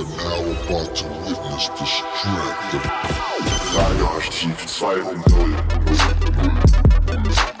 are now about to witness the strength of Radioaktiv 2.0.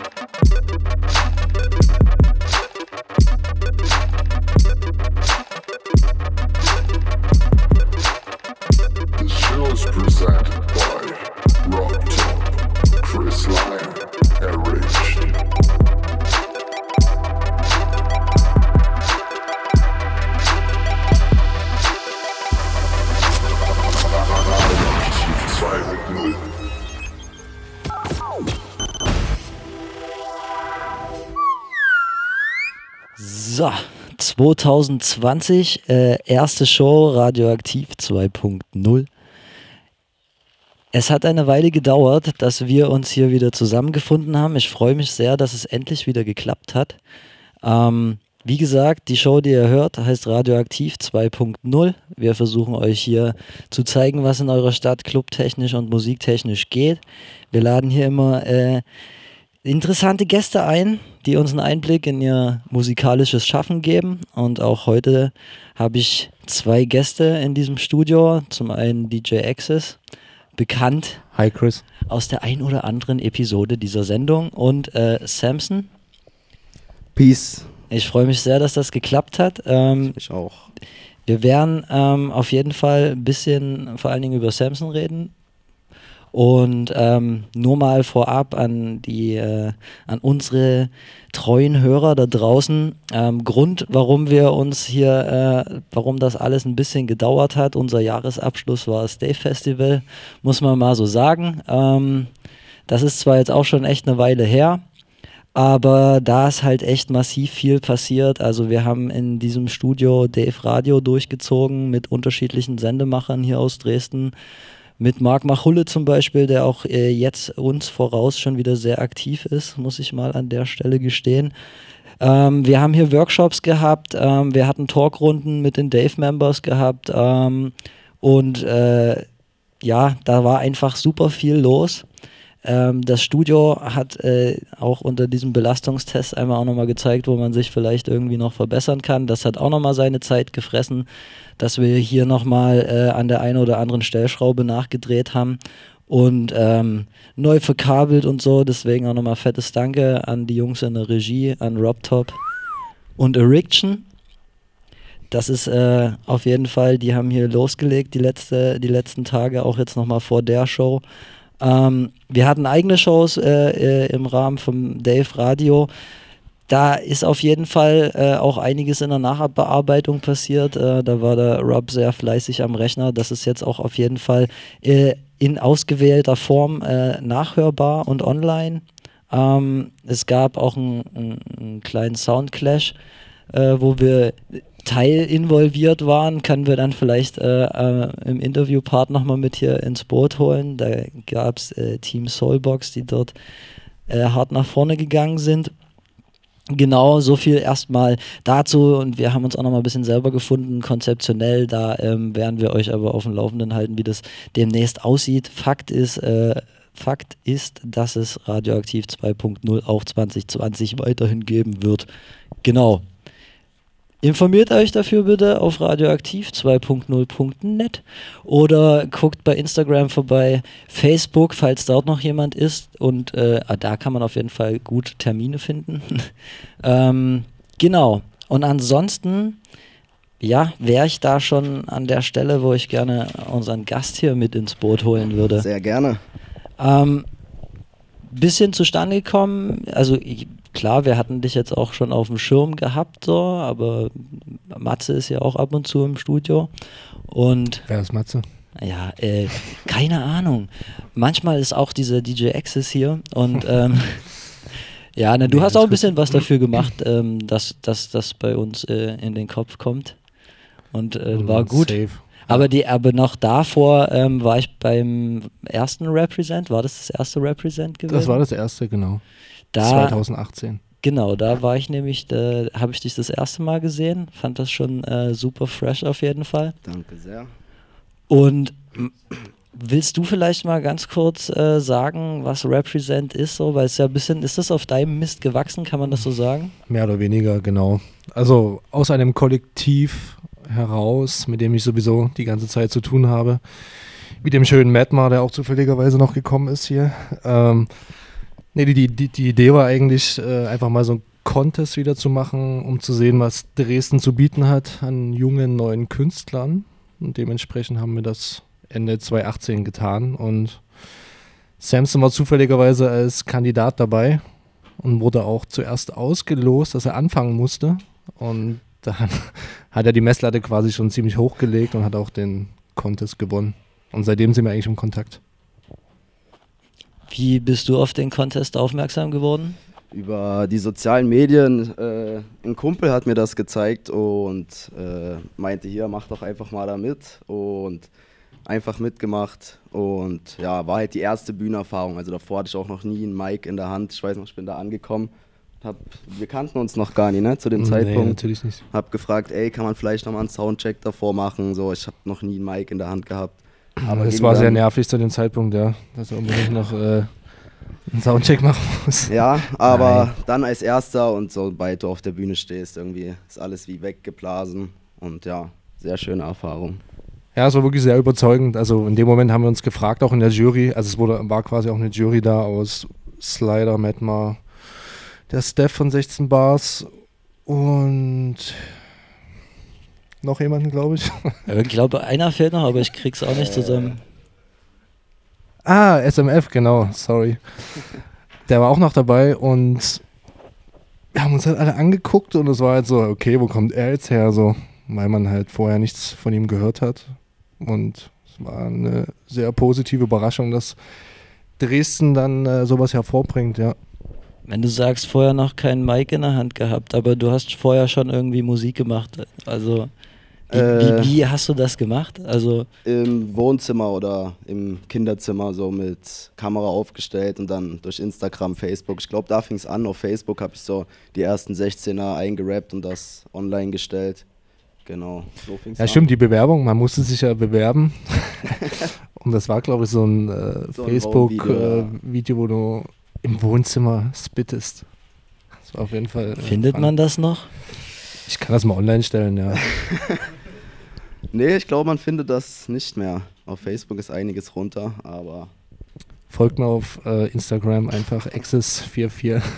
2020, äh, erste Show Radioaktiv 2.0. Es hat eine Weile gedauert, dass wir uns hier wieder zusammengefunden haben. Ich freue mich sehr, dass es endlich wieder geklappt hat. Ähm, wie gesagt, die Show, die ihr hört, heißt Radioaktiv 2.0. Wir versuchen euch hier zu zeigen, was in eurer Stadt clubtechnisch und musiktechnisch geht. Wir laden hier immer äh, interessante Gäste ein, die uns einen Einblick in ihr musikalisches Schaffen geben. Und auch heute habe ich zwei Gäste in diesem Studio. Zum einen DJ Access, bekannt Hi Chris. aus der ein oder anderen Episode dieser Sendung. Und äh, Samson. Peace. Ich freue mich sehr, dass das geklappt hat. Ähm, Ich auch. wir werden ähm, auf jeden Fall ein bisschen vor allen Dingen über Samson reden. Und ähm, nur mal vorab an die, äh, an unsere treuen Hörer da draußen. Ähm, Grund, warum wir uns hier, äh, warum das alles ein bisschen gedauert hat. Unser Jahresabschluss war das Day Festival, muss man mal so sagen. Ähm, das ist zwar jetzt auch schon echt eine Weile her, aber da ist halt echt massiv viel passiert. Also wir haben in diesem Studio Dave Radio durchgezogen mit unterschiedlichen Sendemachern hier aus Dresden. Mit Marc Machulle zum Beispiel, der auch äh, jetzt uns voraus schon wieder sehr aktiv ist, muss ich mal an der Stelle gestehen. Ähm, wir haben hier Workshops gehabt, ähm, wir hatten Talkrunden mit den Dave-Members gehabt ähm, und äh, ja, da war einfach super viel los. Ähm, das Studio hat äh, auch unter diesem Belastungstest einmal auch nochmal gezeigt, wo man sich vielleicht irgendwie noch verbessern kann. Das hat auch nochmal seine Zeit gefressen, dass wir hier nochmal äh, an der einen oder anderen Stellschraube nachgedreht haben und ähm, neu verkabelt und so. Deswegen auch nochmal fettes Danke an die Jungs in der Regie, an Rob Top und Eriction. Das ist äh, auf jeden Fall, die haben hier losgelegt die, letzte, die letzten Tage, auch jetzt nochmal vor der Show. Ähm, wir hatten eigene Shows äh, äh, im Rahmen vom Dave Radio. Da ist auf jeden Fall äh, auch einiges in der Nachbearbeitung passiert. Äh, da war der Rob sehr fleißig am Rechner. Das ist jetzt auch auf jeden Fall äh, in ausgewählter Form äh, nachhörbar und online. Ähm, es gab auch einen, einen, einen kleinen Soundclash, äh, wo wir Teil involviert waren, können wir dann vielleicht äh, äh, im Interviewpart nochmal mit hier ins Boot holen. Da gab es äh, Team Soulbox, die dort äh, hart nach vorne gegangen sind. Genau, so viel erstmal dazu und wir haben uns auch noch mal ein bisschen selber gefunden, konzeptionell. Da ähm, werden wir euch aber auf dem Laufenden halten, wie das demnächst aussieht. Fakt ist, äh, Fakt ist, dass es Radioaktiv 2.0 auch 2020 weiterhin geben wird. Genau. Informiert euch dafür bitte auf radioaktiv 2.0.net oder guckt bei Instagram vorbei, Facebook, falls dort noch jemand ist. Und äh, ah, da kann man auf jeden Fall gut Termine finden. ähm, genau. Und ansonsten, ja, wäre ich da schon an der Stelle, wo ich gerne unseren Gast hier mit ins Boot holen würde. Sehr gerne. Ähm, bisschen zustande gekommen, also ich, klar, wir hatten dich jetzt auch schon auf dem Schirm gehabt, so, aber Matze ist ja auch ab und zu im Studio. Und Wer ist Matze? ja, äh, keine Ahnung. Manchmal ist auch dieser DJ Access hier und ähm, ja, ne, du Nee, hast auch ein gut. bisschen was dafür gemacht, ähm, dass, dass das bei uns äh, in den Kopf kommt. Und äh, war gut. Safe. Aber, die, aber noch davor ähm, war ich beim ersten Represent. War das das erste Represent gewesen? Das war das erste, genau. Da, 2018. Genau, da war ich nämlich, da habe ich dich das erste Mal gesehen. Fand das schon äh, super fresh auf jeden Fall. Danke sehr. Und willst du vielleicht mal ganz kurz äh, sagen, was Represent ist? So, weil es ja ein bisschen, ist das auf deinem Mist gewachsen, kann man das so sagen? Mehr oder weniger, genau. Also aus einem Kollektiv heraus, mit dem ich sowieso die ganze Zeit zu tun habe. Wie dem schönen Mattmar, der auch zufälligerweise noch gekommen ist hier. Ähm, nee, die, die, die Idee war eigentlich, äh, einfach mal so ein Contest wieder zu machen, um zu sehen, was Dresden zu bieten hat an jungen neuen Künstlern. Und dementsprechend haben wir das Ende 2018 getan. Und Samson war zufälligerweise als Kandidat dabei und wurde auch zuerst ausgelost, dass er anfangen musste. Und dann hat er die Messlatte quasi schon ziemlich hochgelegt und hat auch den Contest gewonnen. Und seitdem sind wir eigentlich im Kontakt. Wie bist du auf den Contest aufmerksam geworden? Über die sozialen Medien. Äh, ein Kumpel hat mir das gezeigt und äh, meinte, hier, mach doch einfach mal da mit. Und einfach mitgemacht. Und ja, war halt die erste Bühnenerfahrung. Also davor hatte ich auch noch nie einen Mic in der Hand. Ich weiß noch, ich bin da angekommen. Hab, wir kannten uns noch gar nicht, ne, zu dem Nee, Zeitpunkt. natürlich nicht. Hab gefragt, ey, kann man vielleicht nochmal einen Soundcheck davor machen? So, ich habe noch nie einen Mic in der Hand gehabt. Aber es war sehr nervig zu dem Zeitpunkt, ja, dass er unbedingt noch äh, einen Soundcheck machen muss. Ja, aber Nein. dann als erster und sobald du auf der Bühne stehst, irgendwie ist alles wie weggeblasen. Und ja, sehr schöne Erfahrung. Ja, es war wirklich sehr überzeugend. Also in dem Moment haben wir uns gefragt, auch in der Jury, also es wurde, war quasi auch eine Jury da aus Slider, Metmar, der Steph von 16 Bars und noch jemanden, glaube ich. Ich glaube, einer fehlt noch, aber ich krieg's auch nicht zusammen. Ah, SMF, genau, sorry. Der war auch noch dabei und wir haben uns halt alle angeguckt und es war halt so, okay, wo kommt er jetzt her? So, weil man halt vorher nichts von ihm gehört hat. Und es war eine sehr positive Überraschung, dass Dresden dann äh, sowas hervorbringt, ja. Wenn du sagst, vorher noch keinen Mic in der Hand gehabt, aber du hast vorher schon irgendwie Musik gemacht. Also, wie, Äh. wie, wie hast du das gemacht? Also, Im Wohnzimmer oder im Kinderzimmer so mit Kamera aufgestellt und dann durch Instagram, Facebook. Ich glaube, da fing es an. Auf Facebook habe ich so die ersten 16er eingerappt und das online gestellt. Genau, so fing's Ja, an. stimmt, die Bewerbung, man musste sich ja bewerben. und das war, glaube ich, so ein äh, So Facebook-Video, äh, Video, wo du im Wohnzimmer spittest. Das war auf jeden Fall. äh, findet fun. man das noch? Ich kann das mal online stellen, ja. Nee, ich glaube, man findet das nicht mehr. Auf Facebook ist einiges runter, aber Folgt mir auf äh, Instagram einfach access44.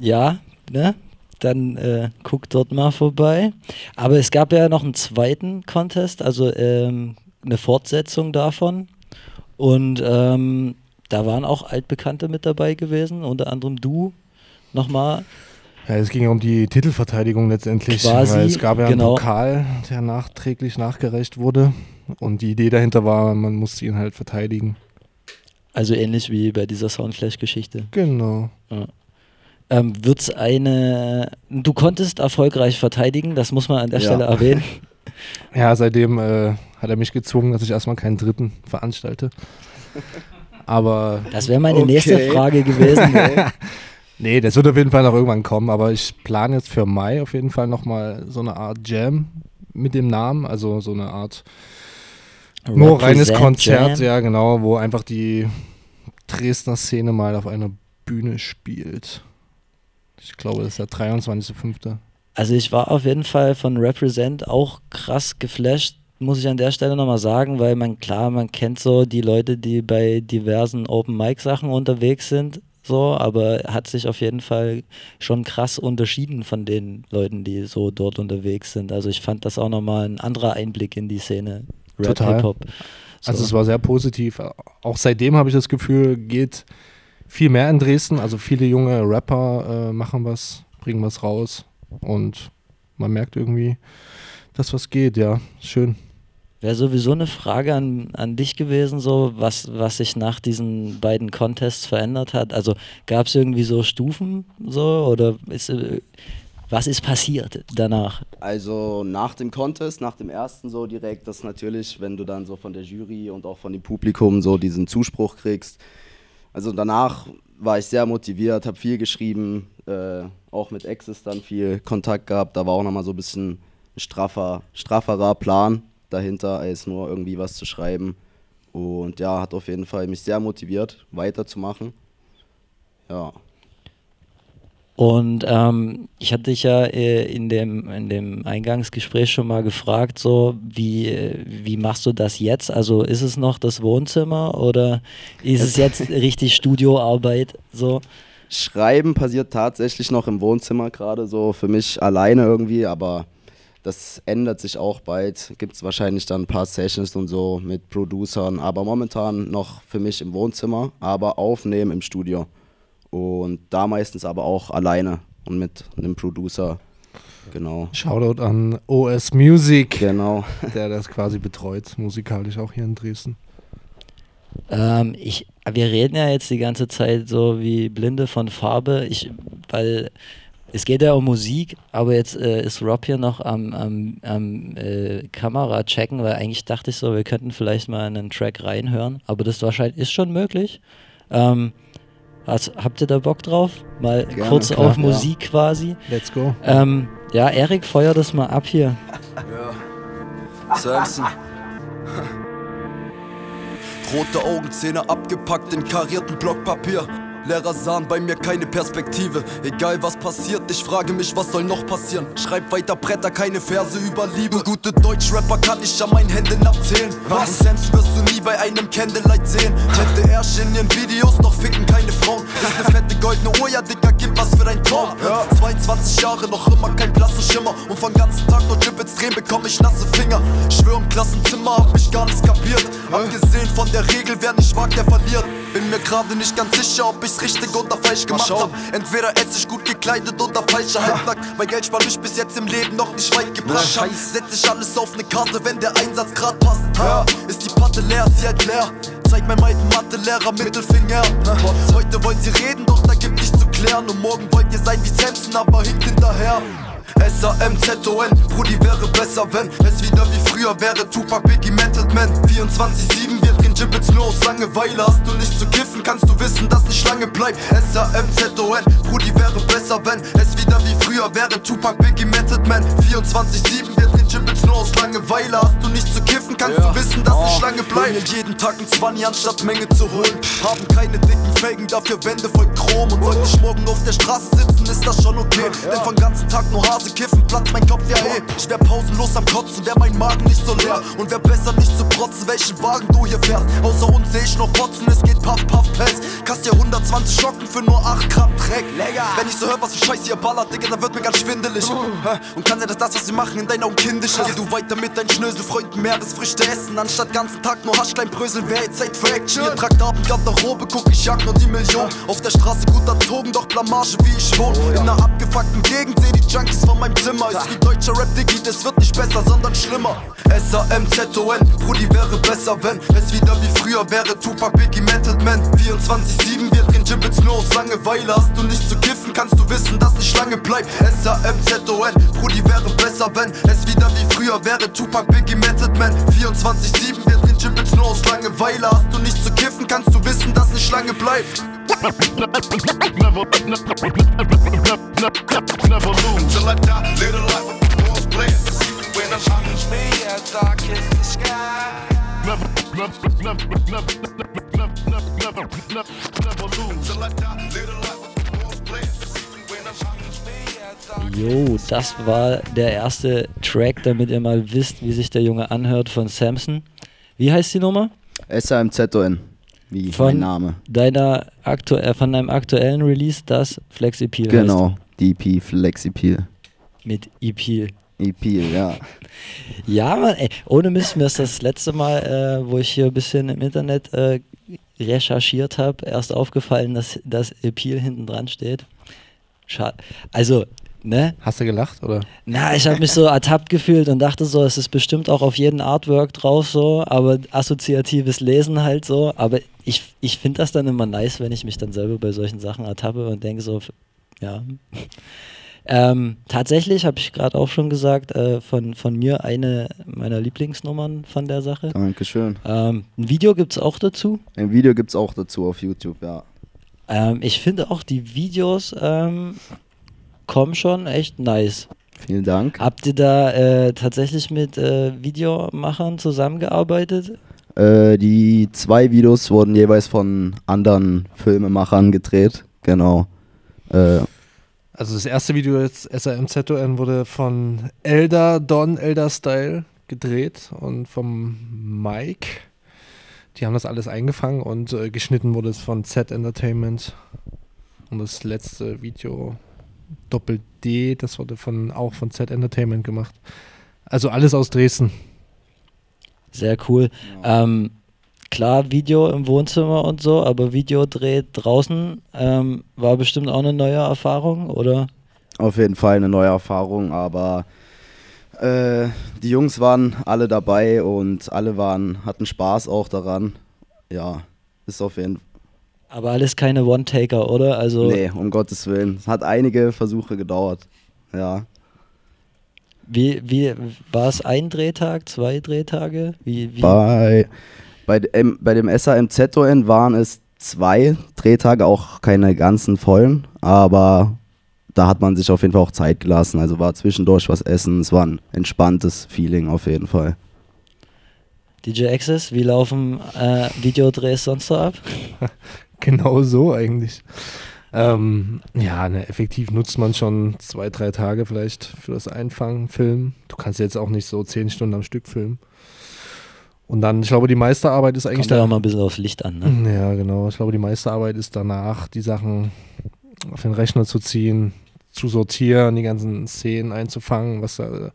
Ja, ne? Dann äh, guck dort mal vorbei. Aber es gab ja noch einen zweiten Contest, also ähm, eine Fortsetzung davon. Und ähm, da waren auch Altbekannte mit dabei gewesen, unter anderem du nochmal. Ja, es ging ja um die Titelverteidigung letztendlich. Quasi, weil es gab ja genau. einen Pokal, der nachträglich nachgereicht wurde. Und die Idee dahinter war, man musste ihn halt verteidigen. Also ähnlich wie bei dieser Soundflash-Geschichte. Genau. Ähm, wird's eine. Du konntest erfolgreich verteidigen, das muss man an der Ja. Stelle erwähnen. Ja, seitdem äh, hat er mich gezwungen, dass ich erstmal keinen dritten veranstalte. Aber Das wäre meine Okay. nächste Frage gewesen. nee, das wird auf jeden Fall noch irgendwann kommen. Aber ich plane jetzt für Mai auf jeden Fall nochmal so eine Art Jam mit dem Namen. Also so eine Art nur reines Konzert, Jam. ja genau, wo einfach die Dresdner Szene mal auf einer Bühne spielt. Ich glaube, das ist der 23.05. Also ich war auf jeden Fall von Represent auch krass geflasht, muss ich an der Stelle nochmal sagen, weil man klar, man kennt so die Leute, die bei diversen Open Mic Sachen unterwegs sind, so, aber hat sich auf jeden Fall schon krass unterschieden von den Leuten, die so dort unterwegs sind. Also ich fand das auch nochmal ein anderer Einblick in die Szene Rap Total. So. Also es war sehr positiv. Auch seitdem habe ich das Gefühl, geht viel mehr in Dresden. Also viele junge Rapper äh, machen was, bringen was raus und man merkt irgendwie, dass was geht, ja. Schön. Wäre sowieso eine Frage an, an dich gewesen, so was, was sich nach diesen beiden Contests verändert hat. Also gab es irgendwie so Stufen so oder ist, äh, was ist passiert danach? Also nach dem Contest, nach dem ersten so direkt, das natürlich, wenn du dann so von der Jury und auch von dem Publikum so diesen Zuspruch kriegst. Also danach war ich sehr motiviert, habe viel geschrieben, äh, auch mit Exes dann viel Kontakt gehabt. Da war auch nochmal so ein bisschen straffer, strafferer Plan dahinter, als nur irgendwie was zu schreiben. Und ja, hat auf jeden Fall mich sehr motiviert, weiterzumachen. Ja. Und ähm, ich hatte dich ja äh, in, dem, in dem Eingangsgespräch schon mal gefragt, so wie, äh, wie machst du das jetzt? Also ist es noch das Wohnzimmer oder ist es jetzt richtig Studioarbeit? So? Schreiben passiert tatsächlich noch im Wohnzimmer gerade so für mich alleine irgendwie, aber das ändert sich auch bald. Gibt es wahrscheinlich dann ein paar Sessions und so mit Producern, aber momentan noch für mich im Wohnzimmer, aber aufnehmen im Studio. Und da meistens aber auch alleine und mit einem Producer. Genau. Shoutout an OS Music, Genau. der das quasi betreut, musikalisch auch hier in Dresden. Ähm, ich, wir reden ja jetzt die ganze Zeit so wie Blinde von Farbe, ich, weil es geht ja um Musik, aber jetzt äh, ist Rob hier noch am, am, am äh, Kamera checken, weil eigentlich dachte ich so, wir könnten vielleicht mal einen Track reinhören, aber das wahrscheinlich ist schon möglich. Ähm, hast, habt ihr da Bock drauf? Mal Gerne, kurz klar, auf ja. Musik quasi. Let's go. Ähm, ja, Erik, feuer das mal ab hier. Ja. Samson. Rote Augenzähne abgepackt in karierten Blockpapier. Lehrer sahen bei mir keine Perspektive. Egal was passiert, ich frage mich, was soll noch passieren? Schreib weiter Bretter, keine Verse über Liebe. Gute Deutschrapper kann ich an meinen Händen abzählen. Was? Samson wirst du nie bei einem Candlelight sehen. Fette Ärsche in ihren Videos, noch ficken keine Frauen. Ist ne fette goldene Uhr, ja Dicker, gib was für dein Traum. 22 Jahre, noch immer kein blasser Schimmer. Und von ganzen Tag nur Drippets drehen, bekomm ich nasse Finger. Schwör im Klassenzimmer, hab mich gar nichts kapiert. Abgesehen von der Regel, wer nicht wagt, der verliert. Bin mir gerade nicht ganz sicher, ob ich's richtig oder falsch gemacht hab. Entweder ätz ich gut gekleidet oder falscher Halbnackt. Mein Geld spart mich bis jetzt im Leben noch nicht weit gebracht hab. Setz ich alles auf ne Karte, wenn der Einsatz grad passt. Ja, ist die Patte leer, sie halt leer. Zeig meinem alten Mathe-Lehrer Mittelfinger. Heute wollt ihr reden, doch da gibt nichts zu klären. Und morgen wollt ihr sein wie Samson, aber hinkt hinterher. S-A-M-Z-O-N, Brudi wäre besser, wenn es wieder wie früher wäre. Tupac, Biggie, Method Man. 24-7, wir Gibbets nur aus Langeweile. Hast du nicht zu kiffen, kannst du wissen, dass nicht lange bleibt. S-A-M-Z-O-N, Brudi wäre besser, wenn es wieder wie früher wäre. Tupac, Biggie, Method Man. 24-7, wir drehen Gibbets nur aus Langeweile. Hast du nicht zu kiffen, kannst du wissen, dass nicht lange bleibt. Holen jeden Tag ein 20 anstatt Menge zu holen. Haben keine dicken Felgen, dafür Wände voll Chrom. Und sollte ich morgen auf der Straße sitzen, ist das schon okay. Denn von ganzen Tag nur Hase kiffen, platzt mein Kopf ja eh. Ich wär pausenlos am Kotzen, wär mein Magen nicht so leer. Und wär besser nicht zu protzen, welchen Wagen du hier fährst. Außer uns seh ich noch Fotzen, es geht Puff, Puff, Pest. Kasst dir 120 Schocken für nur 8 Gramm Dreck. Wenn ich so hör, was für Scheiße ihr ballert, Digga, dann wird mir ganz schwindelig. Hä? Und kann dass das, was sie machen, in deinen Augen kindisch ist. Geh du weiter mit deinen Schnöselfreunden Meeresfrüchte essen, anstatt ganzen Tag nur Haschlein bröseln, wär jetzt Zeit für Action. Ihr tragt Abendgarderobe, guck, ich jag nur die Million. Auf der Straße gut erzogen, doch Blamage, wie ich wohn. In einer abgefuckten Gegend seh die Junkies von meinem Zimmer. Ist wie deutscher Rap, Diggi, das wird nicht besser, sondern schlimmer. S-A-M-Z-O-N, Brudi wäre besser, wenn es wieder wie früher wäre. Tupac, Biggie, Method Man. 24-7, wir drehen Gibbets nur aus Langeweile. Hast du nicht zu kiffen, kannst du wissen, dass nicht lange bleibt. S-A-M-Z-O-N, Brudi wäre besser, wenn es wieder wie früher wäre Tupac Biggie Method Man. 24-7, wird drehen Jimbits nur aus Langeweile. Hast du nichts zu kiffen, kannst du wissen, dass nicht lange bleibt Never, never, lose never, I never, live never, life never, the never, blessed never, when never, hung never, as never, as never, sky Never, never, never, never, never, never, never, never lose never, I never, live never, life Jo, das war der erste Track, damit ihr mal wisst, wie sich der Junge anhört von Samson. Wie heißt die Nummer? S-A-M-Z-O-N, wie Von mein Name. deiner aktu äh, von deinem aktuellen Release, das Flexipil Genau, DP Flexipil. heißt. Mit Ipil. EP, ja. Ja, Mann, ey, ohne Mist, mir ist das letzte Mal, äh, wo ich hier ein bisschen im Internet äh, recherchiert habe, erst aufgefallen, dass das Epil hinten dran steht. Schade. Also, ne? Hast du gelacht oder? Na, ich habe mich so ertappt gefühlt und dachte so, es ist bestimmt auch auf jedem Artwork drauf so, aber assoziatives Lesen halt so. Aber ich, ich finde das dann immer nice, wenn ich mich dann selber bei solchen Sachen ertappe und denke so, ja. Ähm, tatsächlich habe ich gerade auch schon gesagt, äh, von, von mir eine meiner Lieblingsnummern von der Sache. Dankeschön. Ähm, ein Video gibt es auch dazu. Ein Video gibt's auch dazu auf YouTube, ja. Ähm, ich finde auch die Videos kommen schon echt nice. Vielen Dank. Habt ihr da äh, tatsächlich mit äh, Videomachern zusammengearbeitet? Äh, die zwei Videos wurden jeweils von anderen Filmemachern gedreht. Genau. Äh, Also das erste Video jetzt, SRMZON, wurde von Elder Don Elder Style gedreht und vom Mike. Die haben das alles eingefangen und äh, geschnitten wurde es von Z Entertainment. Und das letzte Video Doppel D, das wurde von auch von Z Entertainment gemacht. Also alles aus Dresden. Sehr cool. Ähm, klar, Video im Wohnzimmer und so, aber Videodreh draußen ähm, war bestimmt auch eine neue Erfahrung, oder? Auf jeden Fall eine neue Erfahrung, aber äh, die Jungs waren alle dabei und alle waren, hatten Spaß auch daran. Ja, ist auf jeden Fall. Aber alles keine One-Taker, oder? Also Nee, um Gottes Willen. Es hat einige Versuche gedauert. Ja. wie, wie war es ein Drehtag, zwei Drehtage? Wie, wie? Bei, bei, dem, bei dem SAMZON waren es zwei Drehtage, auch keine ganzen vollen, aber da hat man sich auf jeden Fall auch Zeit gelassen. Also war zwischendurch was essen, es war ein entspanntes Feeling auf jeden Fall. DJ Access, wie laufen äh, Videodrehs sonst so ab? Genau so eigentlich. Ähm, ja, ne, effektiv nutzt man schon zwei, drei Tage vielleicht für das Einfangen, Filmen. Du kannst jetzt auch nicht so zehn Stunden am Stück filmen. Und dann, ich glaube, die meiste Arbeit ist eigentlich Kommt auch mal ein bisschen aufs Licht an, ne? Ja, genau. Ich glaube, die meiste Arbeit ist danach, die Sachen auf den Rechner zu ziehen, zu sortieren, die ganzen Szenen einzufangen, was da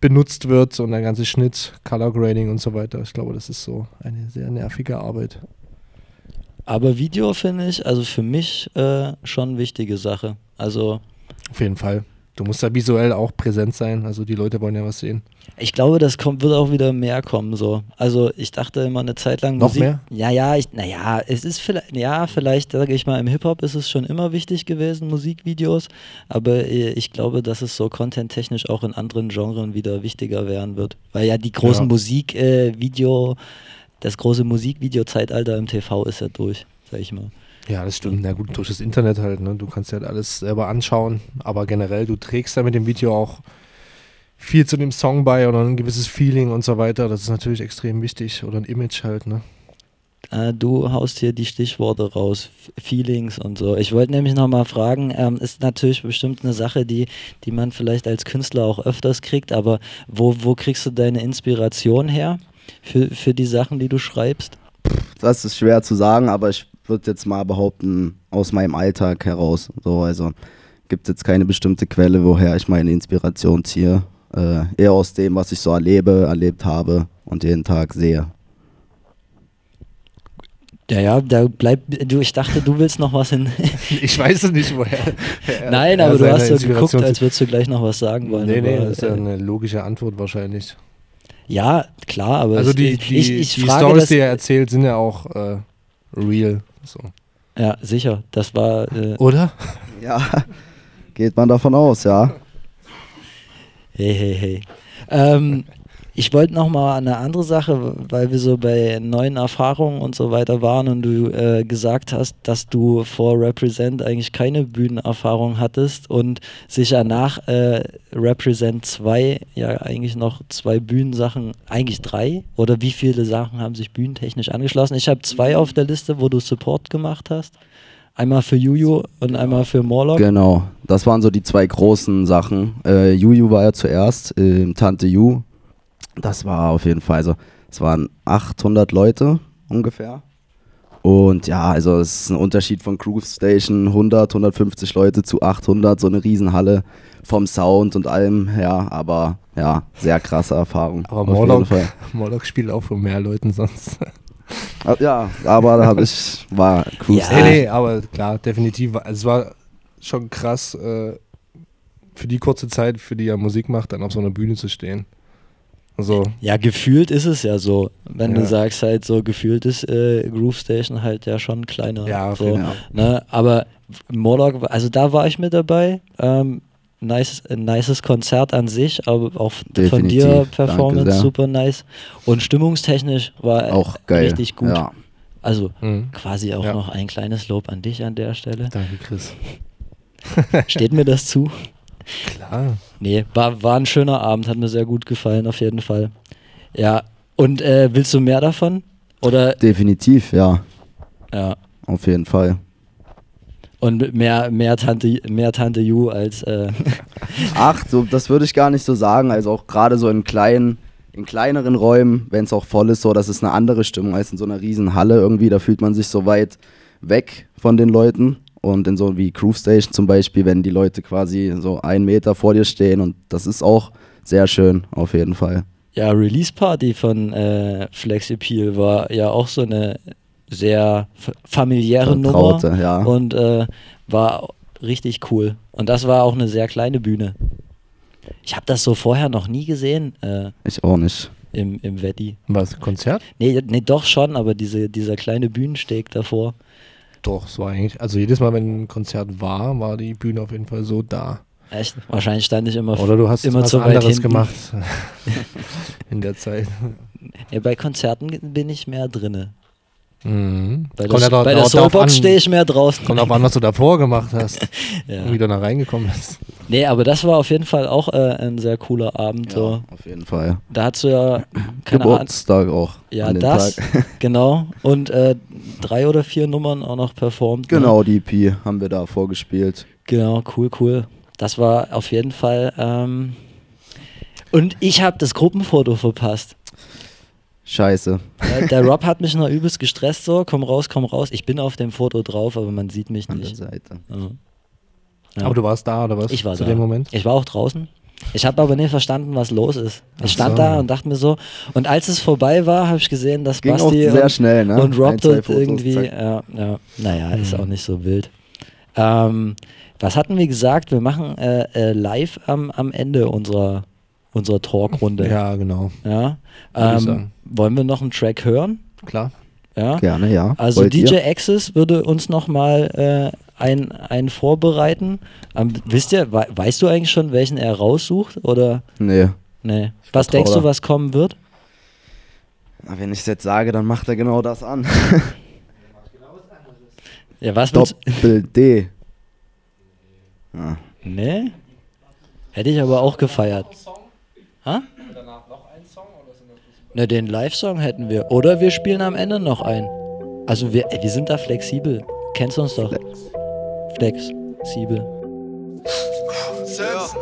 benutzt wird und der ganze Schnitt, Color Grading und so weiter. Ich glaube, das ist so eine sehr nervige Arbeit. Aber Video finde ich, also für mich äh, schon eine wichtige Sache. Also Auf jeden Fall. Du musst da visuell auch präsent sein. Also die Leute wollen ja was sehen. ich glaube, das kommt, wird auch wieder mehr kommen. So. Also ich dachte immer eine Zeit lang Noch Musik. mehr? Ja, ja, ich, naja, es ist vielleicht, ja, vielleicht sage ich mal, im Hip-Hop ist es schon immer wichtig gewesen, Musikvideos. Aber äh, ich glaube, dass es so content-technisch auch in anderen Genren wieder wichtiger werden wird. Weil ja die großen Ja. Musikvideo, das große Musikvideo-Zeitalter im TV ist ja durch, sag ich mal. Ja, das stimmt. Na gut, durch das Internet halt. Ne? Du kannst ja halt alles selber anschauen. Aber generell, du trägst da mit dem Video auch viel zu dem Song bei oder ein gewisses Feeling und so weiter. Das ist natürlich extrem wichtig. Oder ein Image halt. Ne? Äh, du haust hier die Stichworte raus, Feelings und so. Ich wollte nämlich nochmal fragen, ähm, ist natürlich bestimmt eine Sache, die, die man vielleicht als Künstler auch öfters kriegt, aber wo, wo kriegst du deine Inspiration her für, für die Sachen, die du schreibst? Das ist schwer zu sagen, aber ich würde jetzt mal behaupten, aus meinem Alltag heraus. So, also gibt es jetzt keine bestimmte Quelle, woher ich meine Inspiration ziehe. Äh, eher aus dem, was ich so erlebe, erlebt habe und jeden Tag sehe. Ja, ja, da bleibt, du, ich dachte, du willst noch was hin. Ich weiß es nicht, woher. er- Nein, er aber du hast so geguckt, Inspiration als würdest du gleich noch was sagen wollen. Nee, nee, aber, das ist ja äh, eine logische Antwort wahrscheinlich. Ja, klar, aber Also die, die, ich, ich die frage Stories, das, die er erzählt, sind ja auch äh, real. So. Ja, sicher, das war... Äh, Oder? Ja, geht man davon aus, ja. Hey, hey, hey. Ähm, ich wollte noch mal eine andere Sache, weil wir so bei neuen Erfahrungen und so weiter waren und du äh, gesagt hast, dass du vor Represent eigentlich keine Bühnenerfahrung hattest und sicher nach äh, Represent 2 ja eigentlich noch zwei Bühnensachen, eigentlich drei oder wie viele Sachen haben sich bühnentechnisch angeschlossen? Ich habe zwei auf der Liste, wo du Support gemacht hast. Einmal für Juju und einmal für Morlock. Genau, das waren so die zwei großen Sachen. Äh, Juju war ja zuerst, äh, Tante Ju. Das war auf jeden Fall, also es waren 800 Leute ungefähr. Und ja, also es ist ein Unterschied von Cruise Station 100, 150 Leute zu 800, so eine Riesenhalle vom Sound und allem her. Aber ja, sehr krasse Erfahrung. Aber jeden Morlock, spielt auch von mehr Leuten sonst. Ah, Ja, aber da habe ich, war Cruise Ja. Nee, nee, aber klar, definitiv. Also es war schon krass, äh, für die kurze Zeit, für die er Musik macht, dann auf so einer Bühne zu stehen. Also, Ja, gefühlt ist es ja so. Wenn Ja. du sagst halt so, gefühlt ist äh, Groove Station halt ja schon kleiner. Ja, so, Fall. ne? Aber Morlock, also da war ich mit dabei. Ähm, nice, ein nices Konzert an sich, aber auch von Definitiv. dir Danke Performance sehr. super nice. Und stimmungstechnisch war auch geil. richtig gut. Ja. Also mhm. quasi auch Ja. noch ein kleines Lob an dich an der Stelle. danke Chris. Steht mir das zu? Klar. Nee, war, war ein schöner Abend, hat mir sehr gut gefallen, auf jeden Fall. Ja, und äh, willst du mehr davon? Oder, Definitiv, ja, ja, auf jeden Fall. Und mehr, mehr, Tante, mehr Tante Ju als. Äh, Ach, so, das würde ich gar nicht so sagen. Also auch gerade so in kleinen, in kleineren Räumen, wenn es auch voll ist, so, das ist eine andere Stimmung als in so einer riesen Halle irgendwie. Da fühlt man sich so weit weg von den Leuten. Und in so wie Groove Station zum Beispiel, wenn die Leute quasi so einen Meter vor dir stehen und das ist auch sehr schön, auf jeden Fall. ja, Release Party von äh, Flex Appeal war ja auch so eine sehr familiäre Nummer. Vertraute, ja. Und äh, war richtig cool. Und das war auch eine sehr kleine Bühne. Ich habe das so vorher noch nie gesehen äh, Ich auch nicht. im, im Wetti. Was, Konzert? Nee, nee, doch schon, aber diese, dieser kleine Bühnensteg davor. Doch, es war eigentlich, also jedes Mal, wenn ein Konzert war, war die Bühne auf jeden Fall so da. Echt? Wahrscheinlich stand ich immer, Oder du hast immer was anderes hinten. gemacht in der Zeit. Ja, bei Konzerten bin ich mehr drinne. Mhm. Bei der, ja doch- bei der Soulbox stehe ich mehr draußen. Kommt auch an, was du davor gemacht hast, ja. wie du da reingekommen bist. Nee, aber das war auf jeden Fall auch äh, ein sehr cooler Abend. So. auf jeden Fall. Da hast du ja keine. Geburtstag auch. Ja, das, Tag. genau. Und äh, drei oder vier Nummern auch noch performt. ne? Genau, die EP haben wir da vorgespielt. Genau, cool, cool. Das war auf jeden Fall. Ähm und ich habe das Gruppenfoto verpasst. Scheiße. Der Rob hat mich noch übelst gestresst, so, komm raus, komm raus. Ich bin auf dem Foto drauf, aber man sieht mich An der nicht. Seite. Ja. Aber du warst da, oder was? Ich war Zu da. dem Moment? Ich war auch draußen. Ich habe aber nicht verstanden, was los ist. Ich stand so. da und dachte mir so, und als es vorbei war, habe ich gesehen, dass Ging auch Basti sehr und, schnell, ne? und Rob Ein, dort Fotos, irgendwie, ja, ja, naja, ist Mhm. auch nicht so wild. Ähm, was hatten wir gesagt? Wir machen äh, äh, live am, am Ende unserer, unserer Talkrunde. Ja, genau. Ja. Ich Ähm, wollen wir noch einen Track hören? Klar. Ja. Gerne, ja. Also Wollt DJ ihr? Access würde uns nochmal äh, ein, einen vorbereiten. Ähm, wisst ihr, wei- weißt du eigentlich schon, welchen er raussucht? Oder Nee. nee? Was vertrau denkst du, was kommen wird? Na, wenn ich es jetzt sage, dann macht er genau das an. Ja, was Doppel D. Ah, Nee? Hätte ich aber auch gefeiert. Ha? Ne, den Live-Song hätten wir. Oder wir spielen am Ende noch ein. Also wir, ey, wir sind da flexibel. Kennst du uns doch? Flex. Siebel. Selbst.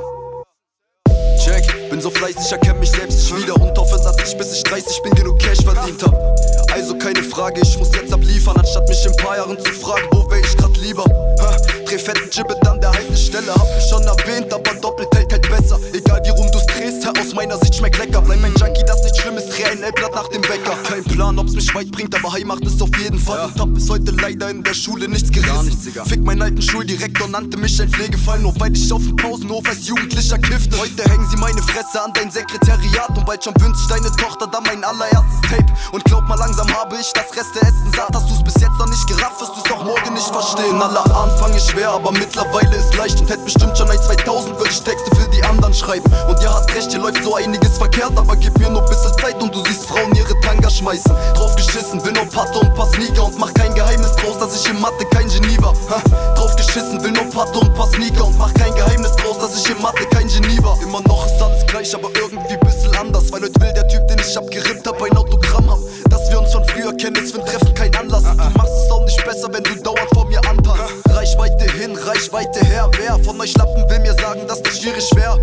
Check, bin so fleißig, erkenn mich selbst nicht wieder und hoffe, dass ich bis ich 30 bin genug Cash verdient hab. Also keine Frage, ich muss jetzt abliefern, anstatt mich in ein paar Jahren zu fragen, wo wär ich grad lieber. Ha, dreh fetten Gibbet an der heiden Stelle, hab mich schon erwähnt, aber doppelt hält halt besser. Egal wie rum du's drehst, Herr, aus meiner Sicht schmeckt lecker. Bleib ein Junkie, das nicht schlimm ist, dreh ein L-Blatt nach dem Wecker. Kein Plan, ob's mich weit bringt, aber Heim macht es auf jeden Fall. Und hab bis heute leider in der Schule nichts gerissen. Fick meinen alten Schuldirektor, nannte mich ein Pflegefall, nur weil ich auf dem Pausenhof als Jugendlicher kiffte. Heute hängen sie meine Fresse an dein Sekretariat und bald schon wünscht deine Tochter dann mein allererstes Tape. Und glaub mal, langsam habe ich das Rest der Essen satt. Hast du's bis jetzt noch nicht gerafft, wirst du's auch morgen nicht verstehen. Aller Anfang ist schwer, aber mittlerweile ist leicht und hätte bestimmt schon ein 2000, würde ich Texte für die anderen schreiben. Und ja, hast recht, hier läuft so einiges verkehrt, aber gib mir nur bisschen Zeit und du siehst Frauen ihre Tanga schmeißen. Drauf geschissen, will nur Patte und paar Sneaker und mach kein Geheimnis draus, dass ich in Mathe kein Genie war. Ha? Drauf geschissen, will nur Patte und paar Sneaker und mach kein Geheimnis draus, dass ich in Mathe kein Genie war. Immer noch ist alles gleich, aber irgendwie bisschen anders, weil heute will der Typ, den ich abgerippt hab, ein Autogramm haben. Dass wir uns von früher kennen, ist für ein Treffen kein Anlass. Du machst es auch nicht besser, wenn du dauernd vor mir antanzt. Reichweite hin, Reichweite her. Wer von euch Lappen will mir sagen, dass das schwierig wär?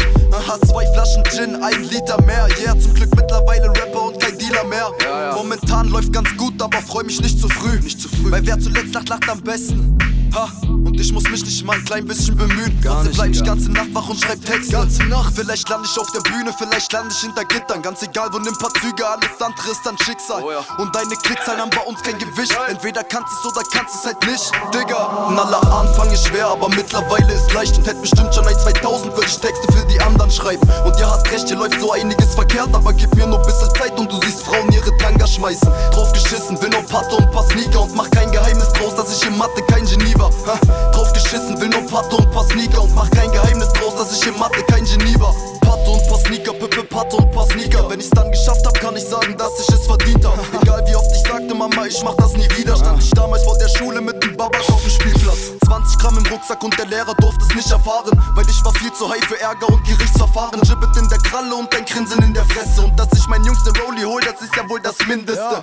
Aha, zwei Flaschen Gin, ein Liter mehr. Yeah, zum Glück mittlerweile Rapper und kein Dealer mehr. Momentan läuft ganz gut, aber freu mich nicht zu früh. Nicht zu früh. Weil wer zuletzt lacht, lacht am besten. Ha, und ich muss mich nicht mal ein klein bisschen bemühen. Trotzdem bleib ich ganze Nacht wach und schreib Texte. Ganze Nacht, vielleicht lande ich auf der Bühne, vielleicht lande ich hinter Gittern. Ganz egal, wo nimm paar Züge, alles andere ist dann Schicksal. Und deine Klickzahlen haben bei uns kein Gewicht. Entweder kannst es oder kannst es halt nicht, Digga. Und aller Anfang ist schwer, aber mittlerweile ist leicht. Und hätte bestimmt schon ein 2000, würde ich Texte für die anderen schreiben. Und ja, hast recht, hier läuft so einiges verkehrt, aber gib mir nur bisschen Zeit und du siehst Frauen ihre Tanga schmeißen. Drauf geschissen, will nur Patte und paar Sneaker und mach kein Geheimnis draus, dass ich in Mathe kein Genie war. Ha? Drauf geschissen, will nur Patte und paar Sneaker und mach kein Geheimnis draus, dass ich in Mathe kein Genie war. Patte und paar Sneaker, Pippe, Patte und paar Sneaker. Wenn ich's dann geschafft hab, kann ich sagen, dass ich es verdient hab. Egal wie oft ich sagte, Mama, ich mach das nie wieder. Stand ich damals vor der Schule mit dem Babak auf dem Spielplatz. 20 Gramm im Rucksack und der Lehrer durfte es nicht erfahren. Weil ich war viel zu high für Ärger und Gerichtsverfahren. Gibbet in der Kralle und ein Grinsen in der Fresse. Und dass ich meinen Jungs ne Rolli hol, das ist ja wohl das Mindeste.